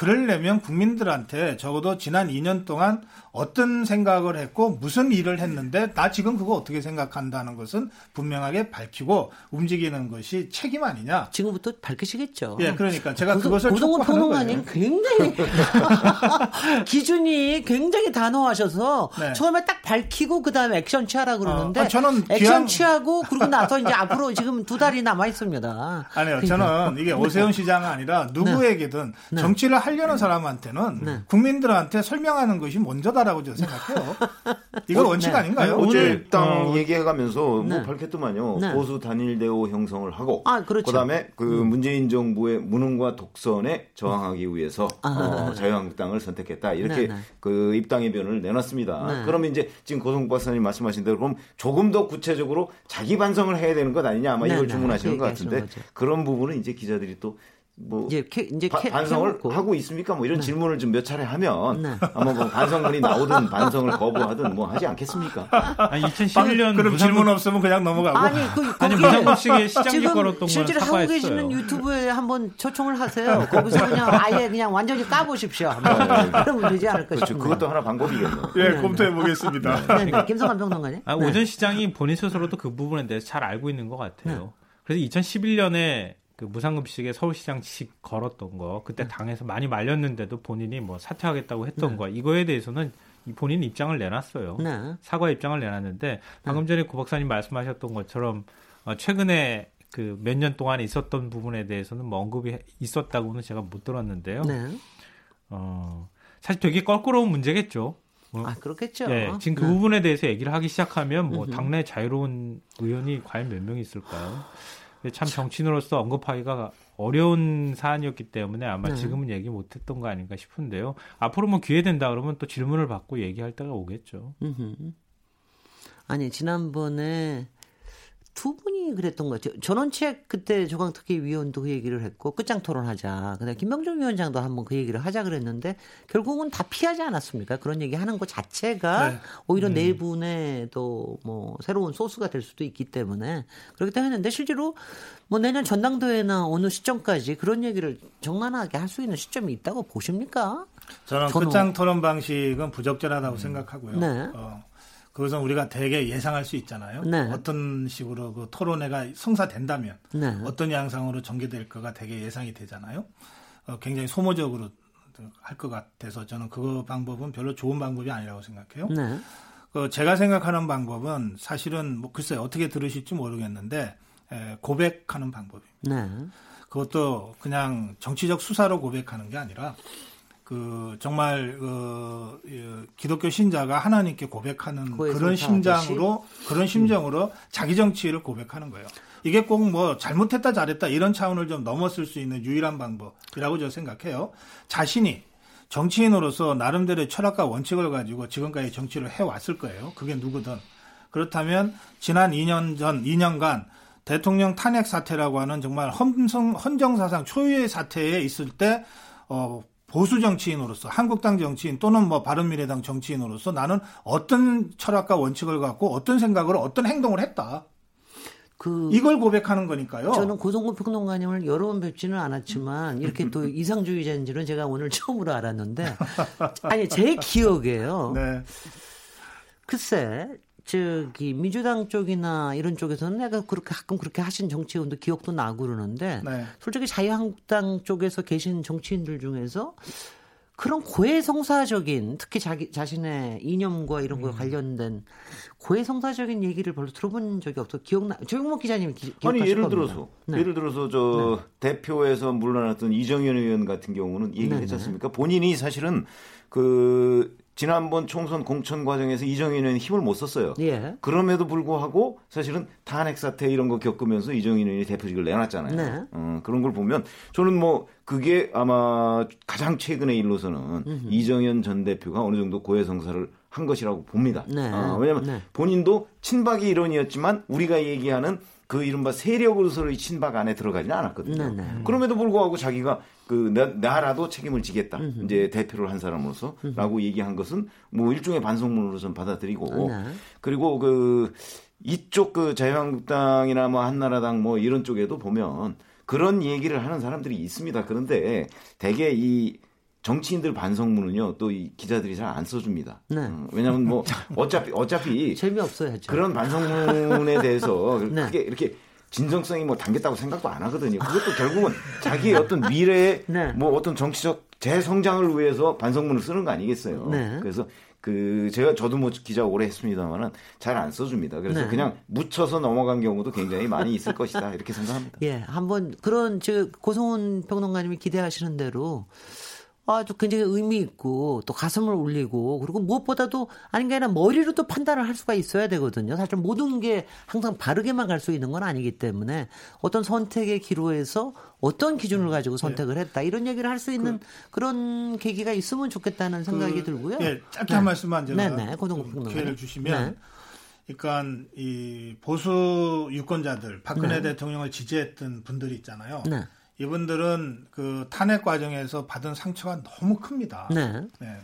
그러려면 국민들한테 적어도 지난 2년 동안 어떤 생각을 했고 무슨 일을 했는데 나 지금 그거 어떻게 생각한다는 것은 분명하게 밝히고 움직이는 것이 책임 아니냐. 지금부터 밝히시겠죠. 예, 그러니까 제가 고소, 그것을 고동원 평론가님 굉장히 기준이 굉장히 단호하셔서 네. 처음에 딱 밝히고 그다음에 액션 취하라 그러는데 어, 저는 액션 귀한... 취하고 그러고 나서 이제 앞으로 지금 두 달이 남아 있습니다. 아니요, 저는 이게 오세훈 시장은 아니라 누구에게든 네. 정치를 하려는 사람한테는 네. 국민들한테 설명하는 것이 먼저다. 하다라고 저는 생각해요. 이건 원칙 네. 아닌가요? 어제 당 어, 얘기해가면서 뭐 네. 뭐 밝혔더만요. 네. 보수 단일 대우 형성을 하고 아, 그렇죠. 그다음에 그 음. 문재인 정부의 무능과 독선에 저항하기 위해서 아. 어, 자유한국당을 선택했다. 이렇게 네, 네. 그 입당 의 변을 내놨습니다. 네. 그러면 이제 지금 고성 박사님 말씀하신 대로 그럼 조금 더 구체적으로 자기 반성을 해야 되는 것 아니냐 아마 이걸 주문하시는 것 같은데 그런 부분은 이제 기자들이 또 뭐 이제, 캐, 이제 캐, 반성을 캐놓고. 하고 있습니까? 뭐 이런 네. 질문을 좀 몇 차례 하면 네. 아마 뭐 반성문이 나오든 반성을 거부하든 뭐 하지 않겠습니까? 아니 2011년 그럼 질문 없으면 그냥 넘어가고 아니 그 아니 무상급식의 시장기 걸었던 건 실제로 하고 계시는 유튜브에 한번 초청을 하세요. 거기서 그냥 아예 그냥 완전히 까보십시오. 네. 그러면 되지 않을까 그렇죠. 싶은데. 그것도 하나 방법이겠네요. 예, 네, 검토해 보겠습니다. 네, 네, 김성환 평론가님. 아, 오전 시장이 본인 스스로도 그 부분에 대해서 잘 알고 있는 것 같아요. 그래서 2011년에 그 무상급식에 서울시장식 걸었던 거 그때 네. 당에서 많이 말렸는데도 본인이 뭐 사퇴하겠다고 했던 네. 거 이거에 대해서는 본인 입장을 내놨어요. 네. 사과 입장을 내놨는데 네. 방금 전에 고 박사님 말씀하셨던 것처럼 어, 최근에 그 몇 년 동안 있었던 부분에 대해서는 뭐 언급이 있었다고는 제가 못 들었는데요. 네. 어, 사실 되게 껄끄러운 문제겠죠. 어? 아 그렇겠죠. 네, 지금 그 네. 부분에 대해서 얘기를 하기 시작하면 뭐 당내 자유로운 의원이 과연 몇 명이 있을까요? 참 정치인으로서 언급하기가 어려운 사안이었기 때문에 아마 네. 지금은 얘기 못했던 거 아닌가 싶은데요. 앞으로 뭐 기회 된다 그러면 또 질문을 받고 얘기할 때가 오겠죠. 아니 지난번에 두 분이 그랬던 것 같아요. 전원책 그때 조강특위 위원도 그 얘기를 했고 끝장 토론하자. 근데 김병정 위원장도 한번 그 얘기를 하자 그랬는데 결국은 다 피하지 않았습니까? 그런 얘기 하는 것 자체가 네. 오히려 음. 내분에도 뭐 새로운 소스가 될 수도 있기 때문에 그렇기 때문에 했는데 실제로 뭐 내년 전당대회나 어느 시점까지 그런 얘기를 정만하게 할 수 있는 시점이 있다고 보십니까? 저는 끝장 토론 방식은 부적절하다고 음. 생각하고요. 네. 어. 그것은 우리가 대개 예상할 수 있잖아요. 네. 어떤 식으로 그 토론회가 성사된다면 네. 어떤 양상으로 전개될 거가 대개 예상이 되잖아요. 어, 굉장히 소모적으로 할 것 같아서 저는 그 방법은 별로 좋은 방법이 아니라고 생각해요. 네. 그 제가 생각하는 방법은 사실은 뭐 글쎄요 어떻게 들으실지 모르겠는데 에, 고백하는 방법입니다. 네. 그것도 그냥 정치적 수사로 고백하는 게 아니라 그 정말 그 기독교 신자가 하나님께 고백하는 그런 심장으로 그런 심정으로 자기 정치를 고백하는 거예요. 이게 꼭 뭐 잘못했다 잘했다 이런 차원을 좀 넘었을 수 있는 유일한 방법이라고 저는 생각해요. 자신이 정치인으로서 나름대로의 철학과 원칙을 가지고 지금까지 정치를 해왔을 거예요. 그게 누구든. 그렇다면 지난 2년 전, 2년간 대통령 탄핵 사태라고 하는 정말 헌성, 헌정사상 초유의 사태에 있을 때, 어, 보수 정치인으로서 한국당 정치인 또는 뭐 바른미래당 정치인으로서 나는 어떤 철학과 원칙을 갖고 어떤 생각으로 어떤 행동을 했다. 그 이걸 고백하는 거니까요. 저는 고성구 평론가님을 여러 번 뵙지는 않았지만 이렇게 또 이상주의자인지는 제가 오늘 처음으로 알았는데 아니 제 기억에요. 네. 글쎄 저기 민주당 쪽이나 이런 쪽에서는 내가 그렇게 가끔 그렇게 하신 정치인도 기억도 나고 그러는데 네. 솔직히 자유한국당 쪽에서 계신 정치인들 중에서 그런 고해성사적인 특히 자기 자신의 이념과 이런 거에 음. 관련된 고해성사적인 얘기를 별로 들어본 적이 없어. 기억나? 조영목 기자님 기, 아니 예를 들어서 네. 예를 들어서 저 네. 대표에서 물러났던 이정현 의원 같은 경우는 얘기를 네, 네. 했지 않습니까? 본인이 사실은 그 지난번 총선 공천 과정에서 의원이 힘을 못 썼어요. 예. 그럼에도 불구하고 사실은 탄핵 사태 이런 거 겪으면서 이정현 의원이 대표직을 내놨잖아요. 네. 어, 그런 걸 보면 저는 뭐 그게 아마 가장 최근의 일로서는 음흠. 이정현 전 대표가 어느 정도 고해성사를 한 것이라고 봅니다. 네. 어, 왜냐하면 네. 본인도 친박이 일원이었지만 우리가 얘기하는 그 이른바 세력으로서의 친박 안에 들어가지는 않았거든요. 네, 네. 그럼에도 불구하고 자기가 그 나, 라도 책임을 지겠다. 음흠. 이제 대표를 한 사람으로서라고 얘기한 것은 뭐 일종의 반성문으로선 받아들이고 네. 그리고 그 이쪽 그 자유한국당이나 뭐 한나라당 뭐 이런 쪽에도 보면 그런 얘기를 하는 사람들이 있습니다. 그런데 대개 이 정치인들 반성문은요 또 이 기자들이 잘 안 써줍니다. 네. 음, 왜냐하면 뭐 어차피 어차피 재미없어요. 그런 반성문에 대해서 네. 크게 이렇게 진정성이 뭐 담겼다고 생각도 안 하거든요. 그것도 결국은 자기의 어떤 미래의 네. 뭐 어떤 정치적 재성장을 위해서 반성문을 쓰는 거 아니겠어요. 네. 그래서 그 제가 저도 뭐 기자 오래 했습니다만은 잘 안 써줍니다. 그래서 네. 그냥 묻혀서 넘어간 경우도 굉장히 많이 있을 것이다 이렇게 생각합니다. 예, 한번 그런 저 고성훈 평론가님이 기대하시는 대로 아주 굉장히 의미 있고 또 가슴을 울리고 그리고 무엇보다도 아닌 게 아니라 머리로 도 판단을 할 수가 있어야 되거든요. 사실 모든 게 항상 바르게만 갈 수 있는 건 아니기 때문에 어떤 선택의 기로에서 어떤 기준을 음, 가지고 네. 선택을 했다 이런 얘기를 할 수 있는 그, 런 계기가 있으면 좋겠다는 생각이 그, 들고요. 예, 짧게 네. 한 말씀만 제가 네네, 기회를 주시면. 네. 그러니까 이 보수 유권자들 박근혜 네. 대통령을 지지했던 분들이 있잖아요. 네. 이분들은 그 탄핵 과정에서 받은 상처가 너무 큽니다. 네. 네.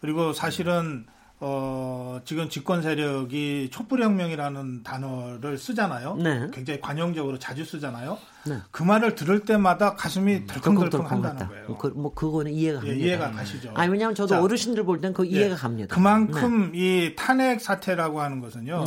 그리고 사실은 어, 지금 집권 세력이 촛불혁명이라는 단어를 쓰잖아요. 네. 굉장히 관용적으로 자주 쓰잖아요. 네. 그 말을 들을 때마다 가슴이 음, 덜컹덜컹 한다는 거예요. 그, 뭐 그거는 이해가 예, 갑니다. 이해가 가시죠. 아니 왜냐하면 저도 자, 어르신들 볼 땐 그 이해가 예, 갑니다. 그만큼 네. 이 탄핵 사태라고 하는 것은요.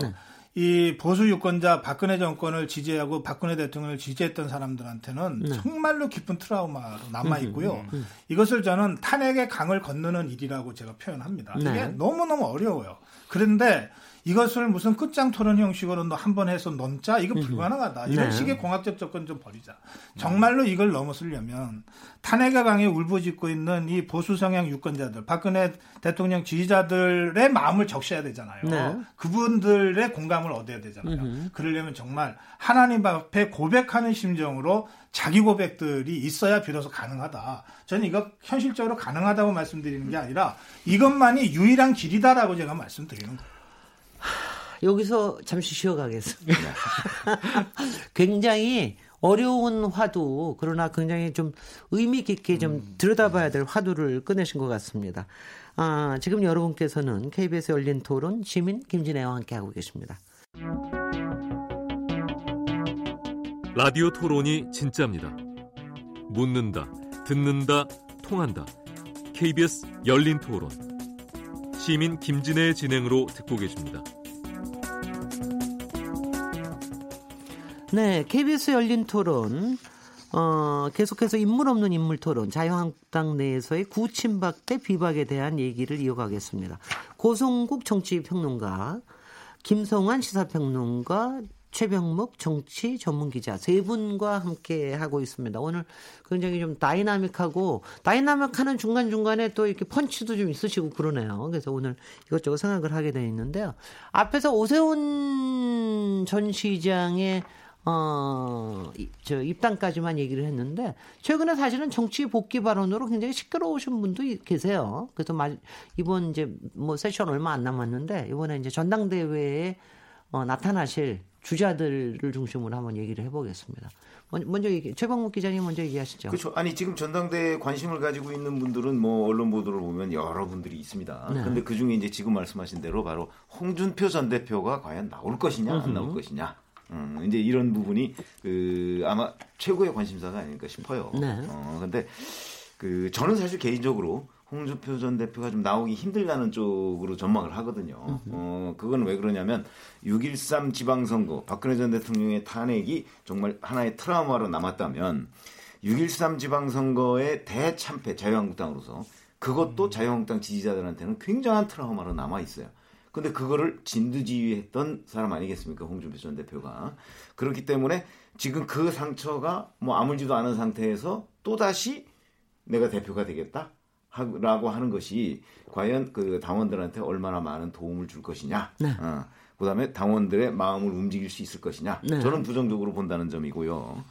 네. 이 보수 유권자 박근혜 정권을 지지하고 박근혜 대통령을 지지했던 사람들한테는 네. 정말로 깊은 트라우마로 남아 있고요. 음, 음, 음. 이것을 저는 탄핵의 강을 건너는 일이라고 제가 표현합니다. 네. 이게 너무 너무 어려워요. 그런데 이것을 무슨 끝장 토론 형식으로 한 번 해서 넘자 이거 불가능하다. 이런 네. 식의 공학적 접근 좀 버리자. 정말로 이걸 넘어서려면 탄핵의 강에 울부짖고 있는 이 보수 성향 유권자들, 박근혜 대통령 지지자들의 마음을 적셔야 되잖아요. 네. 그분들의 공감을 얻어야 되잖아요. 음흠. 그러려면 정말 하나님 앞에 고백하는 심정으로 자기 고백들이 있어야 비로소 가능하다. 저는 이거 현실적으로 가능하다고 말씀드리는 게 아니라 이것만이 유일한 길이다라고 제가 말씀드리는 거예요. 여기서 잠시 쉬어가겠습니다. 굉장히 어려운 화두 그러나 굉장히 좀 의미 깊게 좀 음. 들여다봐야 될 화두를 꺼내신 것 같습니다. 아, 지금 여러분께서는 KBS 열린 토론 시민 김진애와 함께 하고 계십니다. 라디오 토론이 진짜입니다. 묻는다, 듣는다, 통한다. KBS 열린 토론. 시민 김진애의 진행으로 듣고 계십니다. 네, KBS 열린 토론. 어, 계속해서 인물 없는 인물 토론, 자유한국당 내에서의 구친박 대 비박에 대한 얘기를 이어가겠습니다. 고성국 정치평론가, 김성환 시사평론가, 최병묵 정치 전문 기자 세 분과 함께 하고 있습니다. 오늘 굉장히 좀 다이나믹하고 다이나믹하는 중간 중간에 또 이렇게 펀치도 좀 있으시고 그러네요. 그래서 오늘 이것저것 생각을 하게 돼 있는데요. 앞에서 오세훈 전 시장의 어, 저 입당까지만 얘기를 했는데 최근에 사실은 정치 복귀 발언으로 굉장히 시끄러우신 분도 계세요. 그래서 이번 이제 뭐 세션 얼마 안 남았는데 이번에 이제 전당대회에 어, 나타나실 주자들을 중심으로 한번 얘기를 해보겠습니다. 먼저 얘기, 최방목 기자님 먼저 얘기하시죠. 그렇죠. 아니 지금 전당대에 관심을 가지고 있는 분들은 뭐 언론 보도를 보면 여러 분들이 있습니다. 네. 근데 그 중에 이제 지금 말씀하신 대로 바로 홍준표 전 대표가 과연 나올 것이냐 안 나올 것이냐. 음, 이제 이런 부분이 그 아마 최고의 관심사가 아닐까 싶어요. 네. 어, 근데 그 저는 사실 개인적으로 홍준표 전 대표가 좀 나오기 힘들다는 쪽으로 전망을 하거든요. 어, 그건 왜 그러냐면 6.13 지방선거, 박근혜 전 대통령의 탄핵이 정말 하나의 트라우마로 남았다면 6.13 지방선거의 대참패 자유한국당으로서 그것도 음. 자유한국당 지지자들한테는 굉장한 트라우마로 남아 있어요. 근데 그거를 진두지휘했던 사람 아니겠습니까? 홍준표 전 대표가. 그렇기 때문에 지금 그 상처가 뭐 아물지도 않은 상태에서 또다시 내가 대표가 되겠다? 라고 하는 것이 과연 그 당원들한테 얼마나 많은 도움을 줄 것이냐. 네. 어, 그 다음에 당원들의 마음을 움직일 수 있을 것이냐. 네. 저는 부정적으로 본다는 점이고요.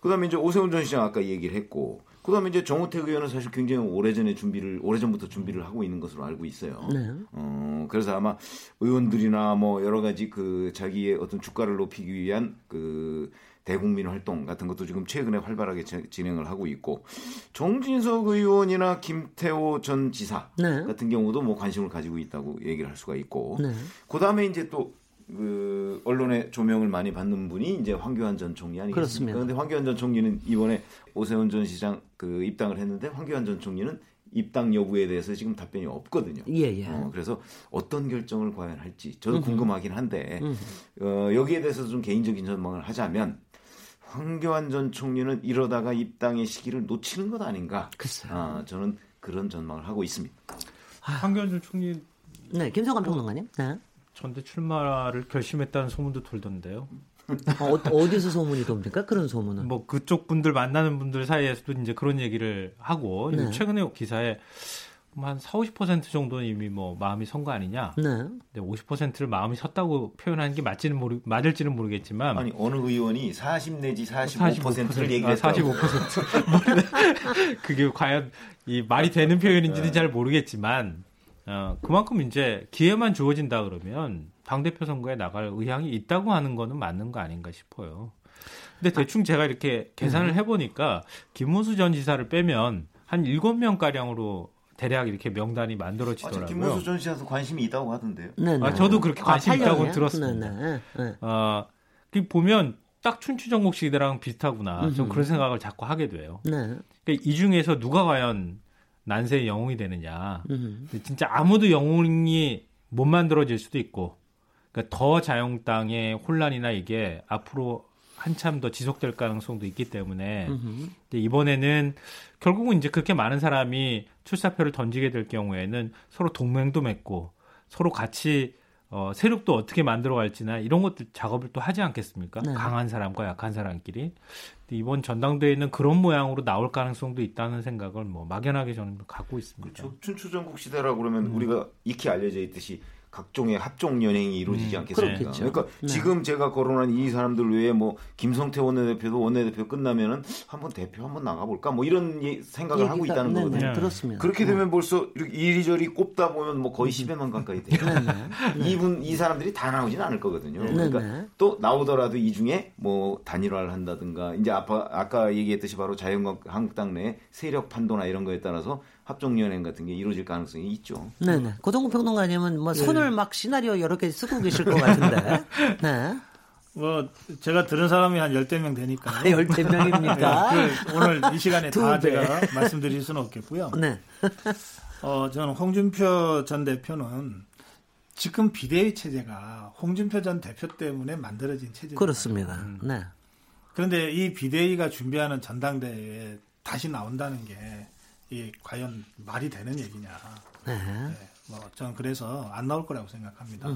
그다음에 이제 오세훈 전 시장 아까 얘기를 했고 그다음에 이제 정우택 의원은 사실 굉장히 오래전에 준비를 오래전부터 준비를 하고 있는 것으로 알고 있어요. 네. 어, 그래서 아마 의원들이나 뭐 여러 가지 그 자기의 어떤 주가를 높이기 위한 그 대국민 활동 같은 것도 지금 최근에 활발하게 진행을 하고 있고 정진석 의원이나 김태호 전 지사 네. 같은 경우도 뭐 관심을 가지고 있다고 얘기를 할 수가 있고 네. 그다음에 이제 또 그 언론의 조명을 많이 받는 분이 이제 황교안 전 총리 아니겠습니까? 그런데 황교안 전 총리는 이번에 오세훈 전 시장 그 입당을 했는데 황교안 전 총리는 입당 여부에 대해서 지금 답변이 없거든요. 예, 예. 어, 그래서 어떤 결정을 과연 할지 저도 궁금하긴 한데 어, 여기에 대해서 좀 개인적인 전망을 하자면 황교안 전 총리는 이러다가 입당의 시기를 놓치는 것 아닌가? 글쎄요. 아, 저는 그런 전망을 하고 있습니다. 아. 황교안 전 총리 네, 김성관 평론가님. 네. 전대 출마를 결심했다는 소문도 돌던데요. 어, 디서 소문이 돕니까? 그런 소문은? 뭐 그쪽 분들 만나는 분들 사이에서도 이제 그런 얘기를 하고 네. 최근에 기사에 한 4, 50% 정도는 이미 뭐 마음이 선 거 아니냐. 네. 근데 50%를 마음이 섰다고 표현하는 게 맞지는 모르 맞을지는 모르겠지만 아니 어느 의원이 40 내지 45%를 얘기했다. 아, 45%. 그게 과연 이 말이 되는 표현인지는 네. 잘 모르겠지만 어, 그만큼 이제 기회만 주어진다 그러면 당 대표 선거에 나갈 의향이 있다고 하는 거는 맞는 거 아닌가 싶어요. 근데 대충 제가 이렇게 계산을 음. 해보니까 김문수 전 지사를 빼면 한 7명 가량으로 대략 이렇게 명단이 만들어지더라고요. 아, 김문수 전 씨한테 관심이 있다고 하던데요. 네네. 아, 저도 그렇게 관심 아, 있다고 들었습니다. 네네. 네. 아, 그 보면 딱 춘추전국 시대랑 비슷하구나. 좀 그런 생각을 자꾸 하게 돼요. 네. 그러니까 이 중에서 누가 과연 난세의 영웅이 되느냐. 진짜 아무도 영웅이 못 만들어질 수도 있고, 그러니까 더 자영당의 혼란이나 이게 앞으로 한참 더 지속될 가능성도 있기 때문에 이번에는 결국은 이제 그렇게 많은 사람이 출사표를 던지게 될 경우에는 서로 동맹도 맺고 서로 같이 어, 세력도 어떻게 만들어갈지나 이런 것들 작업을 또 하지 않겠습니까? 네. 강한 사람과 약한 사람끼리. 이번 전당대회는 그런 모양으로 나올 가능성도 있다는 생각을 뭐 막연하게 저는 갖고 있습니다. 그렇죠. 춘추전국 시대라 그러면 음. 우리가 익히 알려져 있듯이 각종의 합종 연행이 이루어지지 음, 않겠습니까? 그렇겠죠. 그러니까 네. 지금 제가 거론한 이 사람들 외에 뭐 김성태 원내대표도 원내대표 끝나면은 한번 대표 한번 나가볼까 뭐 이런 생각을 하고 있다는 네네, 거거든요. 그렇습니다. 그렇게 네. 되면 벌써 이리저리 꼽다 보면 뭐 거의 10회만 음. 가까이 돼요. 이분 이 사람들이 다 나오지는 않을 거거든요. 그러니까 또 나오더라도 이 중에 뭐 단일화를 한다든가 이제 아까 아까 얘기했듯이 바로 자유한국당 내 세력 판도나 이런 거에 따라서 합종연행 같은 게 이루어질 가능성이 있죠. 네네. 고동구 평론가님은 뭐 네. 손을 막 시나리오 여러 개 쓰고 계실 것 같은데. 네. 뭐 제가 들은 사람이 한 열대 명 되니까. 아, 열대 명입니까? 네, 그 오늘 이 시간에 다 배. 제가 말씀드릴 수는 없겠고요. 네. 어, 저는 홍준표 전 대표는 지금 비대위 체제가 홍준표 전 대표 때문에 만들어진 체제입니다. 그렇습니다. 음. 네. 그런데 이 비대위가 준비하는 전당대회에 다시 나온다는 게 이 과연 말이 되는 얘기냐. 네. 네. 뭐 저는 그래서 안 나올 거라고 생각합니다.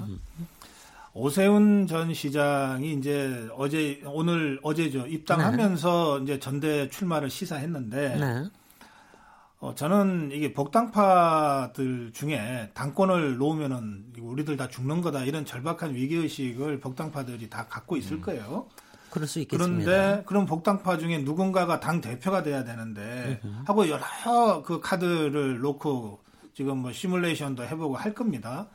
오세훈 전 시장이 이제 어제 오늘 어제죠 입당하면서 네. 이제 전대 출마를 시사했는데 네. 어, 저는 이게 복당파들 중에 당권을 놓으면은 우리들 다 죽는 거다 이런 절박한 위기 의식을 복당파들이 다 갖고 있을 음. 거예요. 그럴 수 있겠습니다. 그런데 그런 복당파 중에 누군가가 당 대표가 돼야 되는데 으흠. 하고 여러 그 카드를 놓고 지금 뭐 시뮬레이션도 해보고 할 겁니다.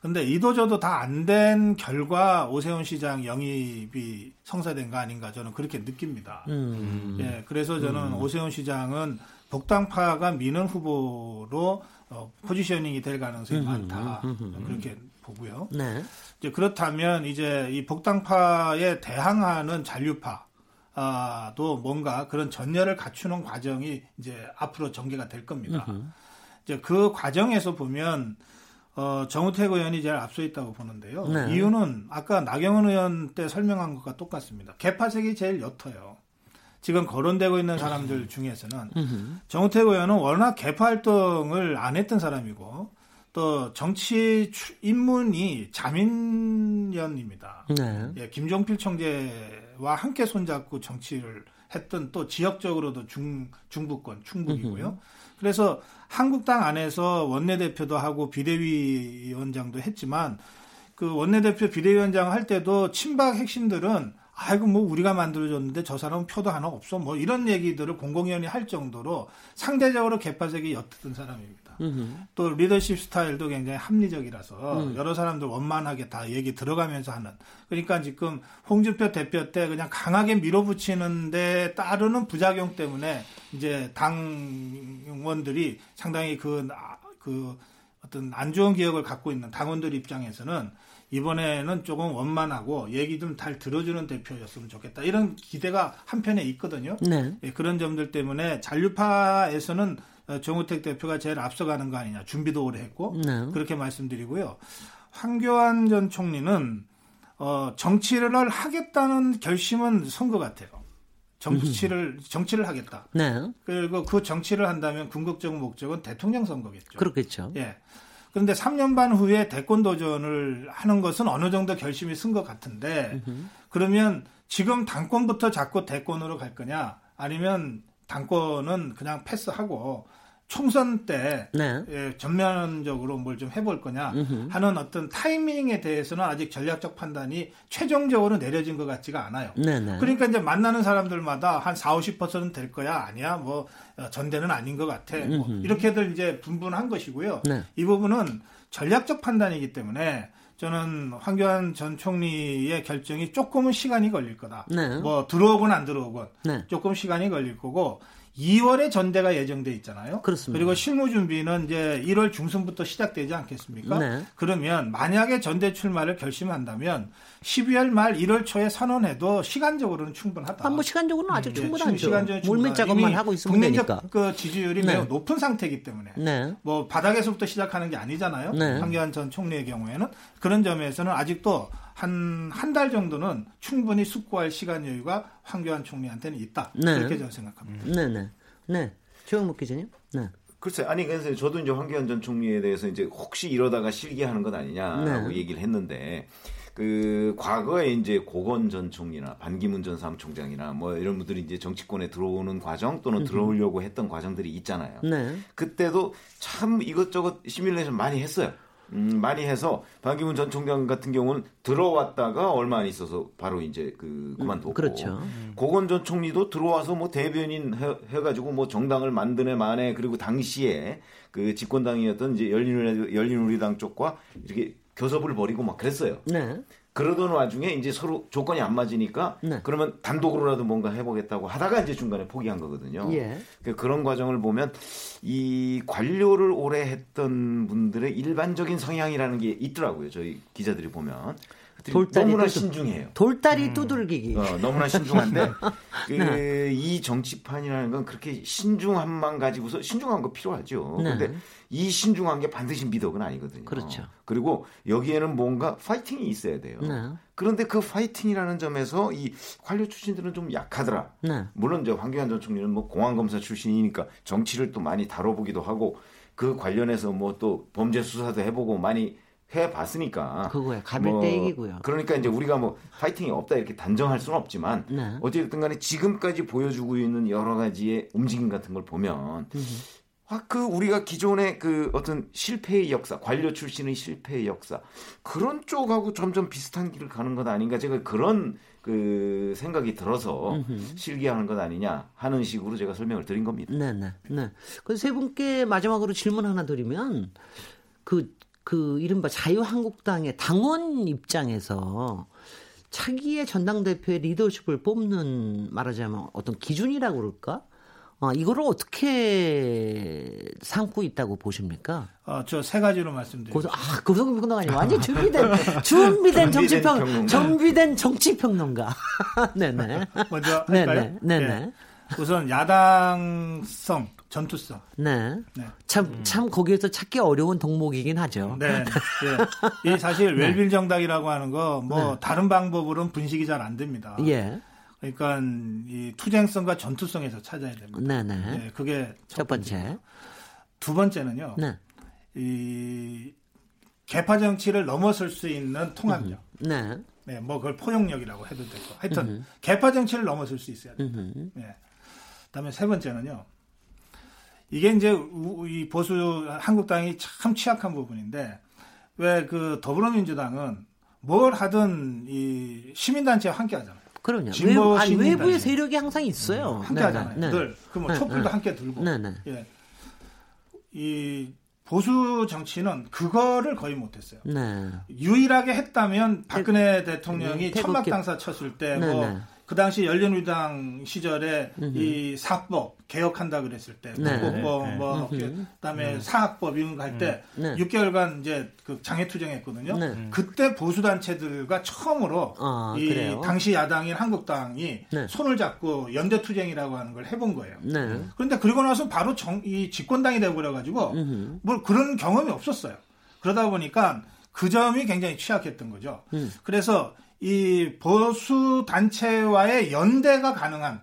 근데 이도저도 다 안 된 결과 오세훈 시장 영입이 성사된 거 아닌가 저는 그렇게 느낍니다. 음. 예, 그래서 저는 음. 오세훈 시장은 복당파가 미는 후보로 어, 포지셔닝이 될 가능성이 음. 많다. 그렇게 보고요. 네. 이제 그렇다면 이제 이 복당파에 대항하는 잔류파 아도 뭔가 그런 전열을 갖추는 과정이 이제 앞으로 전개가 될 겁니다. 이제 그 과정에서 보면 어, 정우택 의원이 제일 앞서 있다고 보는데요. 네. 이유는 아까 나경원 의원 때 설명한 것과 똑같습니다. 개파색이 제일 옅어요. 지금 거론되고 있는 사람들 중에서는 정우택 의원은 워낙 개파 활동을 안 했던 사람이고 또 정치 입문이 자민련입니다. 네. 예, 김종필 청재와 함께 손잡고 정치를 했던 또 지역적으로도 중 중부권 충북이고요. 그래서 한국당 안에서 원내대표도 하고 비대위원장도 했지만 그 원내대표 비대위원장 할 때도 친박 핵심들은 아이고 뭐 우리가 만들어줬는데 저 사람은 표도 하나 없어 뭐 이런 얘기들을 공공연히 할 정도로 상대적으로 개파색이 옅은 사람입 니다. 으흠. 또 리더십 스타일도 굉장히 합리적이라서 음. 여러 사람들 원만하게 다 얘기 들어가면서 하는 그러니까 지금 홍준표 대표 때 그냥 강하게 밀어붙이는데 따르는 부작용 때문에 이제 당원들이 상당히 그, 그 어떤 안 좋은 기억을 갖고 있는 당원들 입장에서는 이번에는 조금 원만하고 얘기 좀 잘 들어주는 대표였으면 좋겠다. 이런 기대가 한편에 있거든요. 네. 예, 그런 점들 때문에 잔류파에서는 어, 정우택 대표가 제일 앞서가는 거 아니냐. 준비도 오래 했고 네. 그렇게 말씀드리고요. 황교안 전 총리는 어, 정치를 하겠다는 결심은 선 것 같아요. 정치를 정치를 하겠다. 네. 그리고 그 정치를 한다면 궁극적 목적은 대통령 선거겠죠. 그렇겠죠. 예. 그런데 3년 반 후에 대권 도전을 하는 것은 어느 정도 결심이 쓴 것 같은데 그러면 지금 당권부터 잡고 대권으로 갈 거냐 아니면 당권은 그냥 패스하고 총선 때 네. 예, 전면적으로 뭘 좀 해볼 거냐 하는 어떤 타이밍에 대해서는 아직 전략적 판단이 최종적으로 내려진 것 같지가 않아요. 네네. 네. 그러니까 이제 만나는 사람들마다 한 4, 50%는 될 거야 아니야 뭐 어, 전대는 아닌 것 같아 뭐 이렇게들 이제 분분한 것이고요. 네. 이 부분은 전략적 판단이기 때문에 저는 황교안 전 총리의 결정이 조금은 시간이 걸릴 거다. 네. 뭐 들어오건 안 들어오건 네. 조금 시간이 걸릴 거고 2월에 전대가 예정돼 있잖아요. 그렇습니다. 그리고 실무 준비는 이제 1월 중순부터 시작되지 않겠습니까? 네. 그러면 만약에 전대 출마를 결심한다면 12월 말 1월 초에 선언해도 시간적으로는 충분하다. 아, 뭐 시간적으로는 아주 네, 충분하죠. 시간적으로 물밑 작업만 하고 있으면 국민적 되니까. 그 지지율이 네. 매우 높은 상태이기 때문에 네. 뭐 바닥에서부터 시작하는 게 아니잖아요. 네. 황교안 전 총리의 경우에는 그런 점에서는 아직도 한 한 달 정도는 충분히 숙고할 시간 여유가 황교안 총리한테는 있다. 네. 그렇게 저는 생각합니다. 네, 네, 네. 최영목 기자님. 네. 글쎄, 아니 그래서 저도 이제 황교안 전 총리에 대해서 이제 혹시 이러다가 실기하는 것 아니냐라고 네. 얘기를 했는데 그 과거에 이제 고건 전 총리나 반기문 전 사무총장이나 뭐 이런 분들이 이제 정치권에 들어오는 과정 또는 들어오려고 했던 과정들이 있잖아요. 네. 그때도 참 이것저것 시뮬레이션 많이 했어요. 음, 많이 해서 반기문 전 총장 같은 경우는 들어왔다가 얼마 안 있어서 바로 이제 그 그만뒀고 음, 그렇죠. 고건 전 총리도 들어와서 뭐 대변인 해, 해가지고 뭐 정당을 만드네 만에 그리고 당시에 그 집권당이었던 이제 열린 열린우리당 쪽과 이렇게 교섭을 벌이고 막 그랬어요. 네. 그러던 와중에 이제 서로 조건이 안 맞으니까 네. 그러면 단독으로라도 뭔가 해보겠다고 하다가 이제 중간에 포기한 거거든요. 예. 그러니까 그런 과정을 보면 이 관료를 오래 했던 분들의 일반적인 성향이라는 게 있더라고요. 저희 기자들이 보면. 돌다리 너무나 두들, 신중해요. 돌다리 음. 두들기기. 어, 너무나 신중한데 그, 네. 이 정치판이라는 건 그렇게 신중함만 가지고서 신중한 거 필요하죠. 네. 근데 이 신중한 게 반드시 미덕은 아니거든요. 그렇죠. 그리고 여기에는 뭔가 파이팅이 있어야 돼요. 네. 그런데 그 파이팅이라는 점에서 이 관료 출신들은 좀 약하더라. 네. 물론 이제 황교안 전 총리는 뭐 공안 검사 출신이니까 정치를 또 많이 다뤄보기도 하고 그 관련해서 뭐 또 범죄 수사도 해보고 많이 해봤으니까. 그거야. 가빌 때 얘기고요. 그러니까 이제 우리가 뭐 파이팅이 없다 이렇게 단정할 수는 없지만 네. 어쨌든 간에 지금까지 보여주고 있는 여러 가지의 움직임 같은 걸 보면 아, 그 우리가 기존의 그 어떤 실패의 역사, 관료 출신의 실패의 역사 그런 쪽하고 점점 비슷한 길을 가는 것 아닌가 제가 그런 그 생각이 들어서 실기하는 것 아니냐 하는 식으로 제가 설명을 드린 겁니다. 네, 네, 네. 그 세 분께 마지막으로 질문 하나 드리면 그, 그 이른바 자유한국당의 당원 입장에서 차기의 전당대표의 리더십을 뽑는 말하자면 어떤 기준이라고 그럴까? 어, 이거를 어떻게 삼고 있다고 보십니까? 어, 저 세 가지로 말씀드리겠습니다. 고소, 아, 고소평론가 아니고 완전 준비된, 준비된 정치평. 준비된 정치평론가. 네네. 먼저 할까요? 네네. 네네. 예. 우선 야당성, 전투성. 네. 네. 참, 참 거기에서 찾기 어려운 덕목이긴 하죠. 네. 예. 이 사실 웰빌 정당이라고 하는 거 뭐 다른 방법으로는 분식이 잘 안 됩니다. 예. 그러니까 이 투쟁성과 전투성에서 찾아야 됩니다. 네네. 예, 그게 첫 번째. 두 번째는요. 네. 이 개파 정치를 넘어설 수 있는 통합력. 네. 네, 뭐 그걸 포용력이라고 해도 되고. 하여튼 개파 정치를 넘어설 수 있어야 돼요. 음흠. 예. 그다음에 세 번째는요. 이게 이제 우- 이 보수 한국당이 참 취약한 부분인데 왜 그 더불어민주당은 뭘 하든 이 시민단체와 함께 하잖아요. 그럼요. 진보 외부, 시민단체. 외부의 세력이 항상 있어요. 함께 네네. 하잖아요. 네. 늘. 그뭐 네, 촛불도 네. 함께 들고. 네네. 예. 이 보수 정치는 그거를 거의 못했어요. 네. 유일하게 했다면 박근혜 대통령이 네, 태극기. 천막당사 쳤을 때 네, 뭐 네. 그 당시 열린우리당 시절에 이 사법 개혁한다 그랬을 때 네. 국보법 네, 뭐 그다음에 사학법 이런 거 할때 네. 6개월간 이제 그 장애 투쟁했거든요. 네. 그때 보수 단체들과 처음으로 아, 이 그래요? 당시 야당인 한국당이 네. 손을 잡고 연대 투쟁이라고 하는 걸 해본 거예요. 네. 그런데 그러고 나서 바로 정, 이 집권당이 되어버려 가지고 음흠. 뭘 그런 경험이 없었어요. 그러다 보니까 그 점이 굉장히 취약했던 거죠. 음. 그래서 이 보수 단체와의 연대가 가능한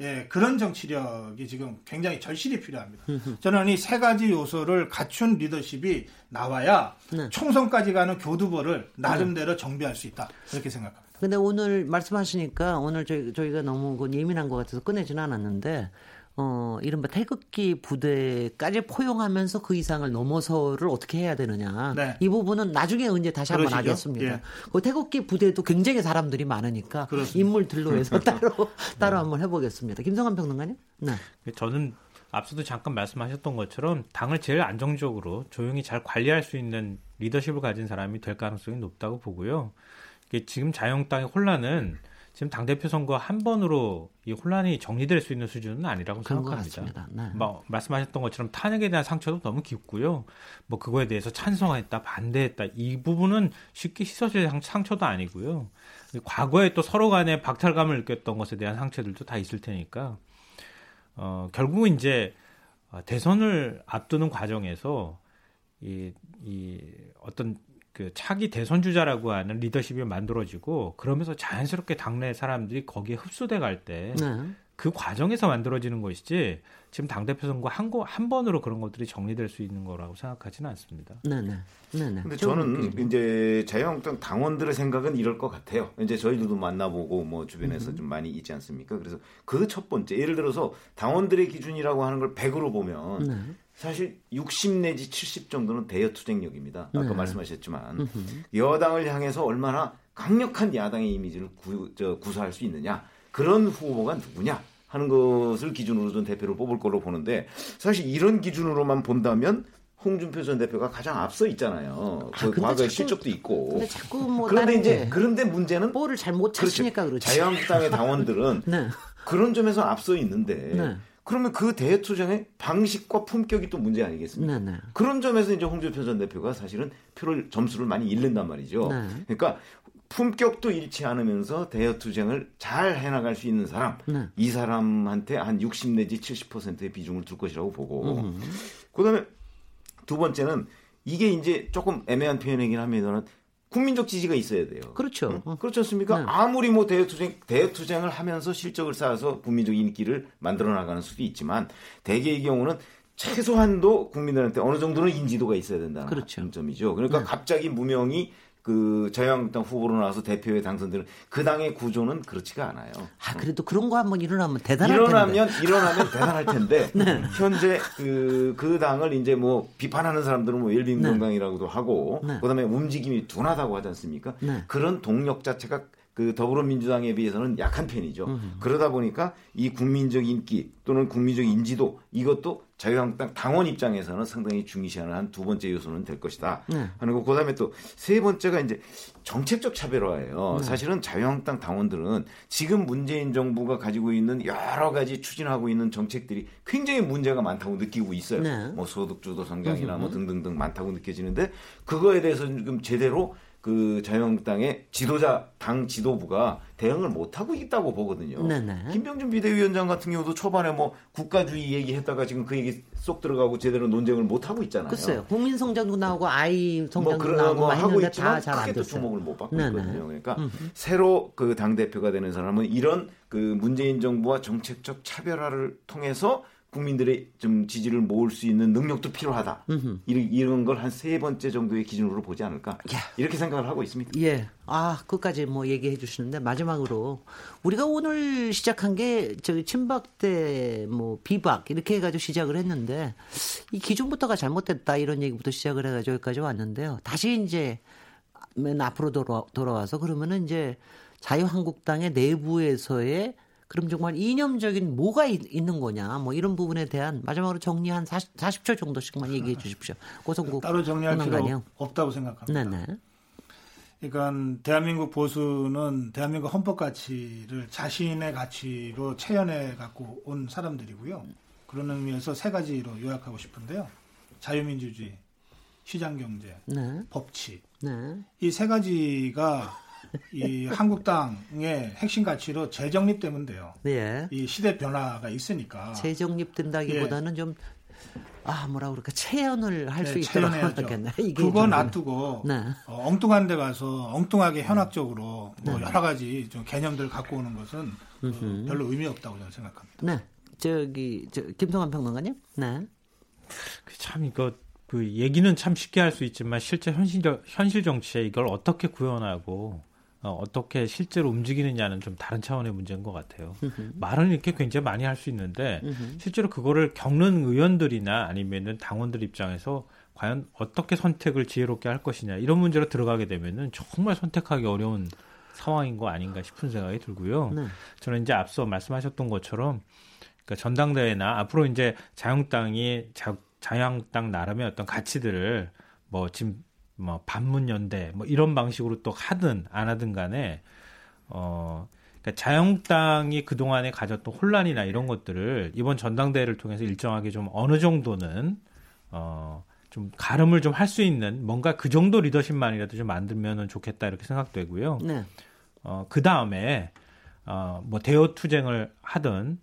예, 그런 정치력이 지금 굉장히 절실히 필요합니다. 저는 이 세 가지 요소를 갖춘 리더십이 나와야 네. 총선까지 가는 교두보를 나름대로 정비할 수 있다. 이렇게 생각합니다. 근데 오늘 말씀하시니까 오늘 저희, 저희가 너무 그 예민한 것 같아서 꺼내지는 않았는데, 어, 이른바 태극기 부대까지 포용하면서 그 이상을 넘어서를 어떻게 해야 되느냐. 네. 이 부분은 나중에 언제 다시 한번. 하겠습니다. 예. 그 태극기 부대도 굉장히 사람들이 많으니까 그렇습니다. 인물들로 해서 따로, 따로 한번 해보겠습니다. 김성환 평론가님? 네. 저는 앞서도 잠깐 말씀하셨던 것처럼 당을 제일 안정적으로 조용히 잘 관리할 수 있는 리더십을 가진 사람이 될 가능성이 높다고 보고요. 이게 지금 자유한국당의 혼란은 지금 당 대표 선거 한 번으로 이 혼란이 정리될 수 있는 수준은 아니라고 생각합니다. 네. 뭐 말씀하셨던 것처럼 탄핵에 대한 상처도 너무 깊고요. 뭐 그거에 대해서 찬성했다, 반대했다 이 부분은 쉽게 씻어질 상- 상처도 아니고요. 과거에 또 서로 간에 박탈감을 느꼈던 것에 대한 상처들도 다 있을 테니까 어 결국은 이제 어, 대선을 앞두는 과정에서 이, 이 어떤 그 차기 대선 주자라고 하는 리더십이 만들어지고 그러면서 자연스럽게 당내 사람들이 거기에 흡수돼 갈때 네. 그 과정에서 만들어지는 것이지 지금 당 대표 선거 한, 거, 한 번으로 그런 것들이 정리될 수 있는 거라고 생각하지는 않습니다. 네 네. 네 네. 근데 좀 저는 웃기죠. 이제 자유한국당 당원들의 생각은 이럴 것 같아요. 이제 저희들도 만나보고 뭐 주변에서 좀 많이 있지 않습니까? 그래서 그 첫 번째 예를 들어서 당원들의 기준이라고 하는 걸 100으로 보면 네. 사실 60 내지 70 정도는 대여 투쟁력입니다. 아까 네. 말씀하셨지만 여당을 향해서 얼마나 강력한 야당의 이미지를 구, 저, 구사할 수 있느냐 그런 후보가 누구냐 하는 것을 기준으로 좀 대표를 뽑을 걸로 보는데 사실 이런 기준으로만 본다면 홍준표 전 대표가 가장 앞서 있잖아요. 그 근데 과거의 실적도 있고. 근데 자꾸 뭐 그런데 이제 게 그런데 문제는 볼을 잘못 그렇죠. 찾으니까 그렇지. 자유한국당의 당원들은 네. 그런 점에서 앞서 있는데 네. 그러면 그 대투쟁의 방식과 품격이 또 문제 아니겠습니까? 네 네. 그런 점에서 이제 홍준표 전 대표가 사실은 표를 점수를 많이 잃는단 말이죠. 네. 그러니까 품격도 잃지 않으면서 대여 투쟁을 잘 해나갈 수 있는 사람 네. 이 사람한테 한 60 내지 70%의 비중을 둘 것이라고 보고 그다음에 두 번째는 이게 이제 조금 애매한 표현이긴 합니다만 국민적 지지가 있어야 돼요. 그렇죠. 응? 그렇지 않습니까? 네. 아무리 뭐 대투쟁, 대투쟁을 하면서 실적을 쌓아서 국민적 인기를 만들어 나가는 수도 있지만 대개의 경우는 최소한도 국민들한테 어느 정도는 인지도가 있어야 된다는 그렇죠. 점이죠. 그러니까 네. 갑자기 무명이 그 자유한국당 후보로 나와서 대표에 당선되는 그 당의 구조는 그렇지가 않아요. 아 그래도 그런 거 한번 일어나면 대단할 일어나면 텐데. 일어나면 대단할 텐데 네. 현재 그, 그 당을 이제 뭐 비판하는 사람들은 뭐 열린 네. 하고 네. 그다음에 움직임이 둔하다고 하지 않습니까? 네. 그런 동력 자체가 그 더불어민주당에 비해서는 약한 편이죠. 음. 그러다 보니까 이 국민적 인기 또는 국민적 인지도 이것도 자유한국당 당원 입장에서는 상당히 중요시하는 한 두 번째 요소는 될 것이다. 네. 하는 거 그다음에 또 세 번째가 이제 정책적 차별화예요. 네. 사실은 자유한국당 당원들은 지금 문재인 정부가 가지고 있는 여러 가지 추진하고 있는 정책들이 굉장히 문제가 많다고 느끼고 있어요. 네. 뭐 소득주도 성장이나 뭐 등등등 많다고 느껴지는데 그거에 대해서 지금 제대로 그 자유한국당의 지도자 당 지도부가 대응을 못 하고 있다고 보거든요. 네네. 김병준 비대위원장 같은 경우도 초반에 뭐 국가주의 얘기했다가 지금 그 얘기 쏙 들어가고 제대로 논쟁을 못 하고 있잖아요. 글쎄요. 국민 성장도 나오고 아이 뭐 성장도 그런 나오고 거막 하고 있지만 크게 또. 주목을 못 받고 네네. 있거든요. 그러니까 새로 그 당 대표가 되는 사람은 이런 그 문재인 정부와 정책적 차별화를 통해서 국민들의 좀 지지를 모을 수 있는 능력도 필요하다. 이런, 이런 걸 한 세 번째 정도의 기준으로 보지 않을까 이렇게 생각을 하고 있습니다. 예. 아, 그까지 뭐 얘기해 주시는데 마지막으로 우리가 오늘 시작한 게 저기 친박대 뭐 비박 이렇게 해 가지고 시작을 했는데 이 기준부터가 잘못됐다 이런 얘기부터 시작을 해 가지고 여기까지 왔는데요. 다시 이제 맨 앞으로 돌아, 돌아와서 그러면은 이제 자유한국당의 내부에서의 그럼 정말 이념적인 뭐가 있, 는 거냐 뭐 이런 부분에 대한 마지막으로 정리 한 40, 40초 정도씩만 얘기해 주십시오. 고성국 따로 정리할 필요. 없다고 생각합니다. 네네. 그러니까 대한민국 보수는 대한민국 헌법 가치를 자신의 가치로 체현해 갖고 온 사람들이고요. 그런 의미에서 세 가지로 요약하고 싶은데요. 자유민주주의, 시장경제, 네. 법치. 네. 이세 가지가 이 한국당의 핵심 가치로 재정립되면 돼요. 네. 이 시대 변화가 있으니까. 재정립된다기보다는 좀, 아, 뭐라 그럴까, 체현을 할수 네, 있도록. 하겠네. 이게 그거 좀- 놔두고 네. 어, 엉뚱한 데 가서 엉뚱하게 현학적으로 뭐 여러 가지 좀 개념들 갖고 오는 것은 어, 별로 의미 없다고 저는 생각합니다. 네. 저기, 저, 김성환 평론가님? 네. 그참 이거 그 얘기는 참 쉽게 할 수 있지만 실제 현실 현실 정치에 이걸 어떻게 구현하고 어, 어떻게 실제로 움직이느냐는 좀 다른 차원의 문제인 것 같아요. 말은 이렇게 굉장히 많이 할 수 있는데 실제로 그거를 겪는 의원들이나 아니면은 당원들 입장에서 과연 어떻게 선택을 지혜롭게 할 것이냐 이런 문제로 들어가게 되면은 정말 선택하기 어려운 상황인 거 아닌가 싶은 생각이 들고요. 네. 저는 이제 앞서 말씀하셨던 것처럼 그러니까 전당대회나 앞으로 이제 자유한국당이 자, 자유한국당 나름의 어떤 가치들을 뭐 지금 뭐 반문 연대 뭐 이런 방식으로 또 하든 안 하든 간에 어 그러니까 자유한국당이 그동안에 가졌던 혼란이나 이런 것들을 이번 전당대회를 통해서 일정하게 좀 어느 정도는 어 좀 가름을 좀 할 수 있는 뭔가 그 정도 리더십만이라도 좀 만들면 좋겠다 이렇게 생각되고요. 네. 어, 그 다음에, 어, 뭐, 대여 투쟁을 하든,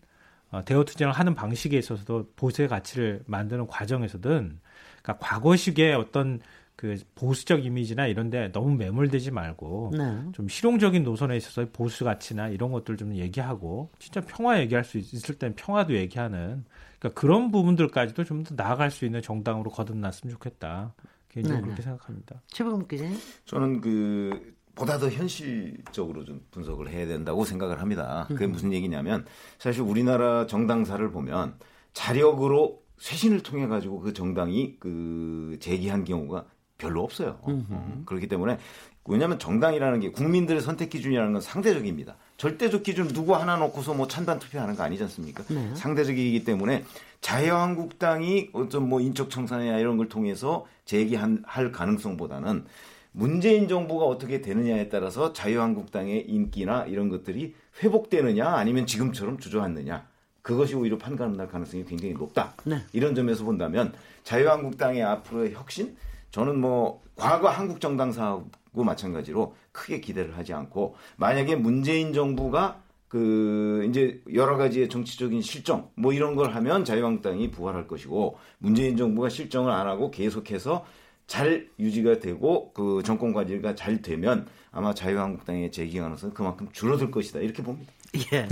어, 대여 투쟁을 하는 방식에 있어서도 보수의 가치를 만드는 과정에서든, 그러니까 과거식의 어떤 그 보수적 이미지나 이런데 너무 매몰되지 말고, 네. 좀 실용적인 노선에 있어서 보수 가치나 이런 것들 좀 얘기하고, 진짜 평화 얘기할 수 있- 있을 땐 평화도 얘기하는, 그러니까 그런 부분들까지도 좀 더 나아갈 수 있는 정당으로 거듭났으면 좋겠다. 개인적으로 네네. 그렇게 생각합니다. 최범 기자님? 저는 그 보다 더 현실적으로 좀 분석을 해야 된다고 생각을 합니다. 그게 무슨 얘기냐면 사실 우리나라 정당사를 보면 자력으로 쇄신을 통해 가지고 그 정당이 그 재기한 경우가 별로 없어요. 어, 그렇기 때문에 왜냐하면 정당이라는 게 국민들의 선택 기준이라는 건 상대적입니다. 절대적 기준 누구 하나 놓고서 뭐 찬반 투표하는 거 아니지 않습니까? 네. 상대적이기 때문에 자유한국당이 어떤 뭐 인적 청산이나 이런 걸 통해서 재기한 할 가능성보다는 문재인 정부가 어떻게 되느냐에 따라서 자유한국당의 인기나 이런 것들이 회복되느냐 아니면 지금처럼 주저앉느냐 그것이 오히려 판가름 날 가능성이 굉장히 높다. 네. 이런 점에서 본다면 자유한국당의 앞으로의 혁신 저는 뭐 과거 한국 정당사하고 마찬가지로 크게 기대를 하지 않고 만약에 문재인 정부가 그 이제 여러 가지의 정치적인 실정 뭐 이런 걸 하면 자유한국당이 부활할 것이고 문재인 정부가 실정을 안 하고 계속해서 잘 유지가 되고 그 정권 관리가 잘 되면 아마 자유한국당의 재기 가능성은 그만큼 줄어들 것이다 이렇게 봅니다. 예.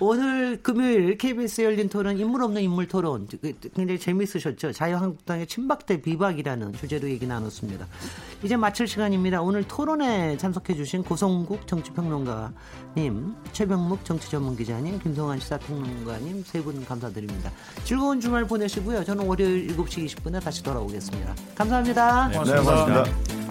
오늘 금요일 KBS 열린 토론 인물 없는 인물 토론 그, 굉장히 재미있으셨죠. 자유한국당의 친박대 비박이라는 주제로 얘기 나눴습니다. 이제 마칠 시간입니다. 오늘 토론에 참석해 주신 고성국 정치평론가님, 최병묵 정치전문기자님, 김성환 시사평론가님 세 분 감사드립니다. 즐거운 주말 보내시고요. 저는 월요일 7시 20분에 다시 돌아오겠습니다. 감사합니다. 네, 고맙습니다.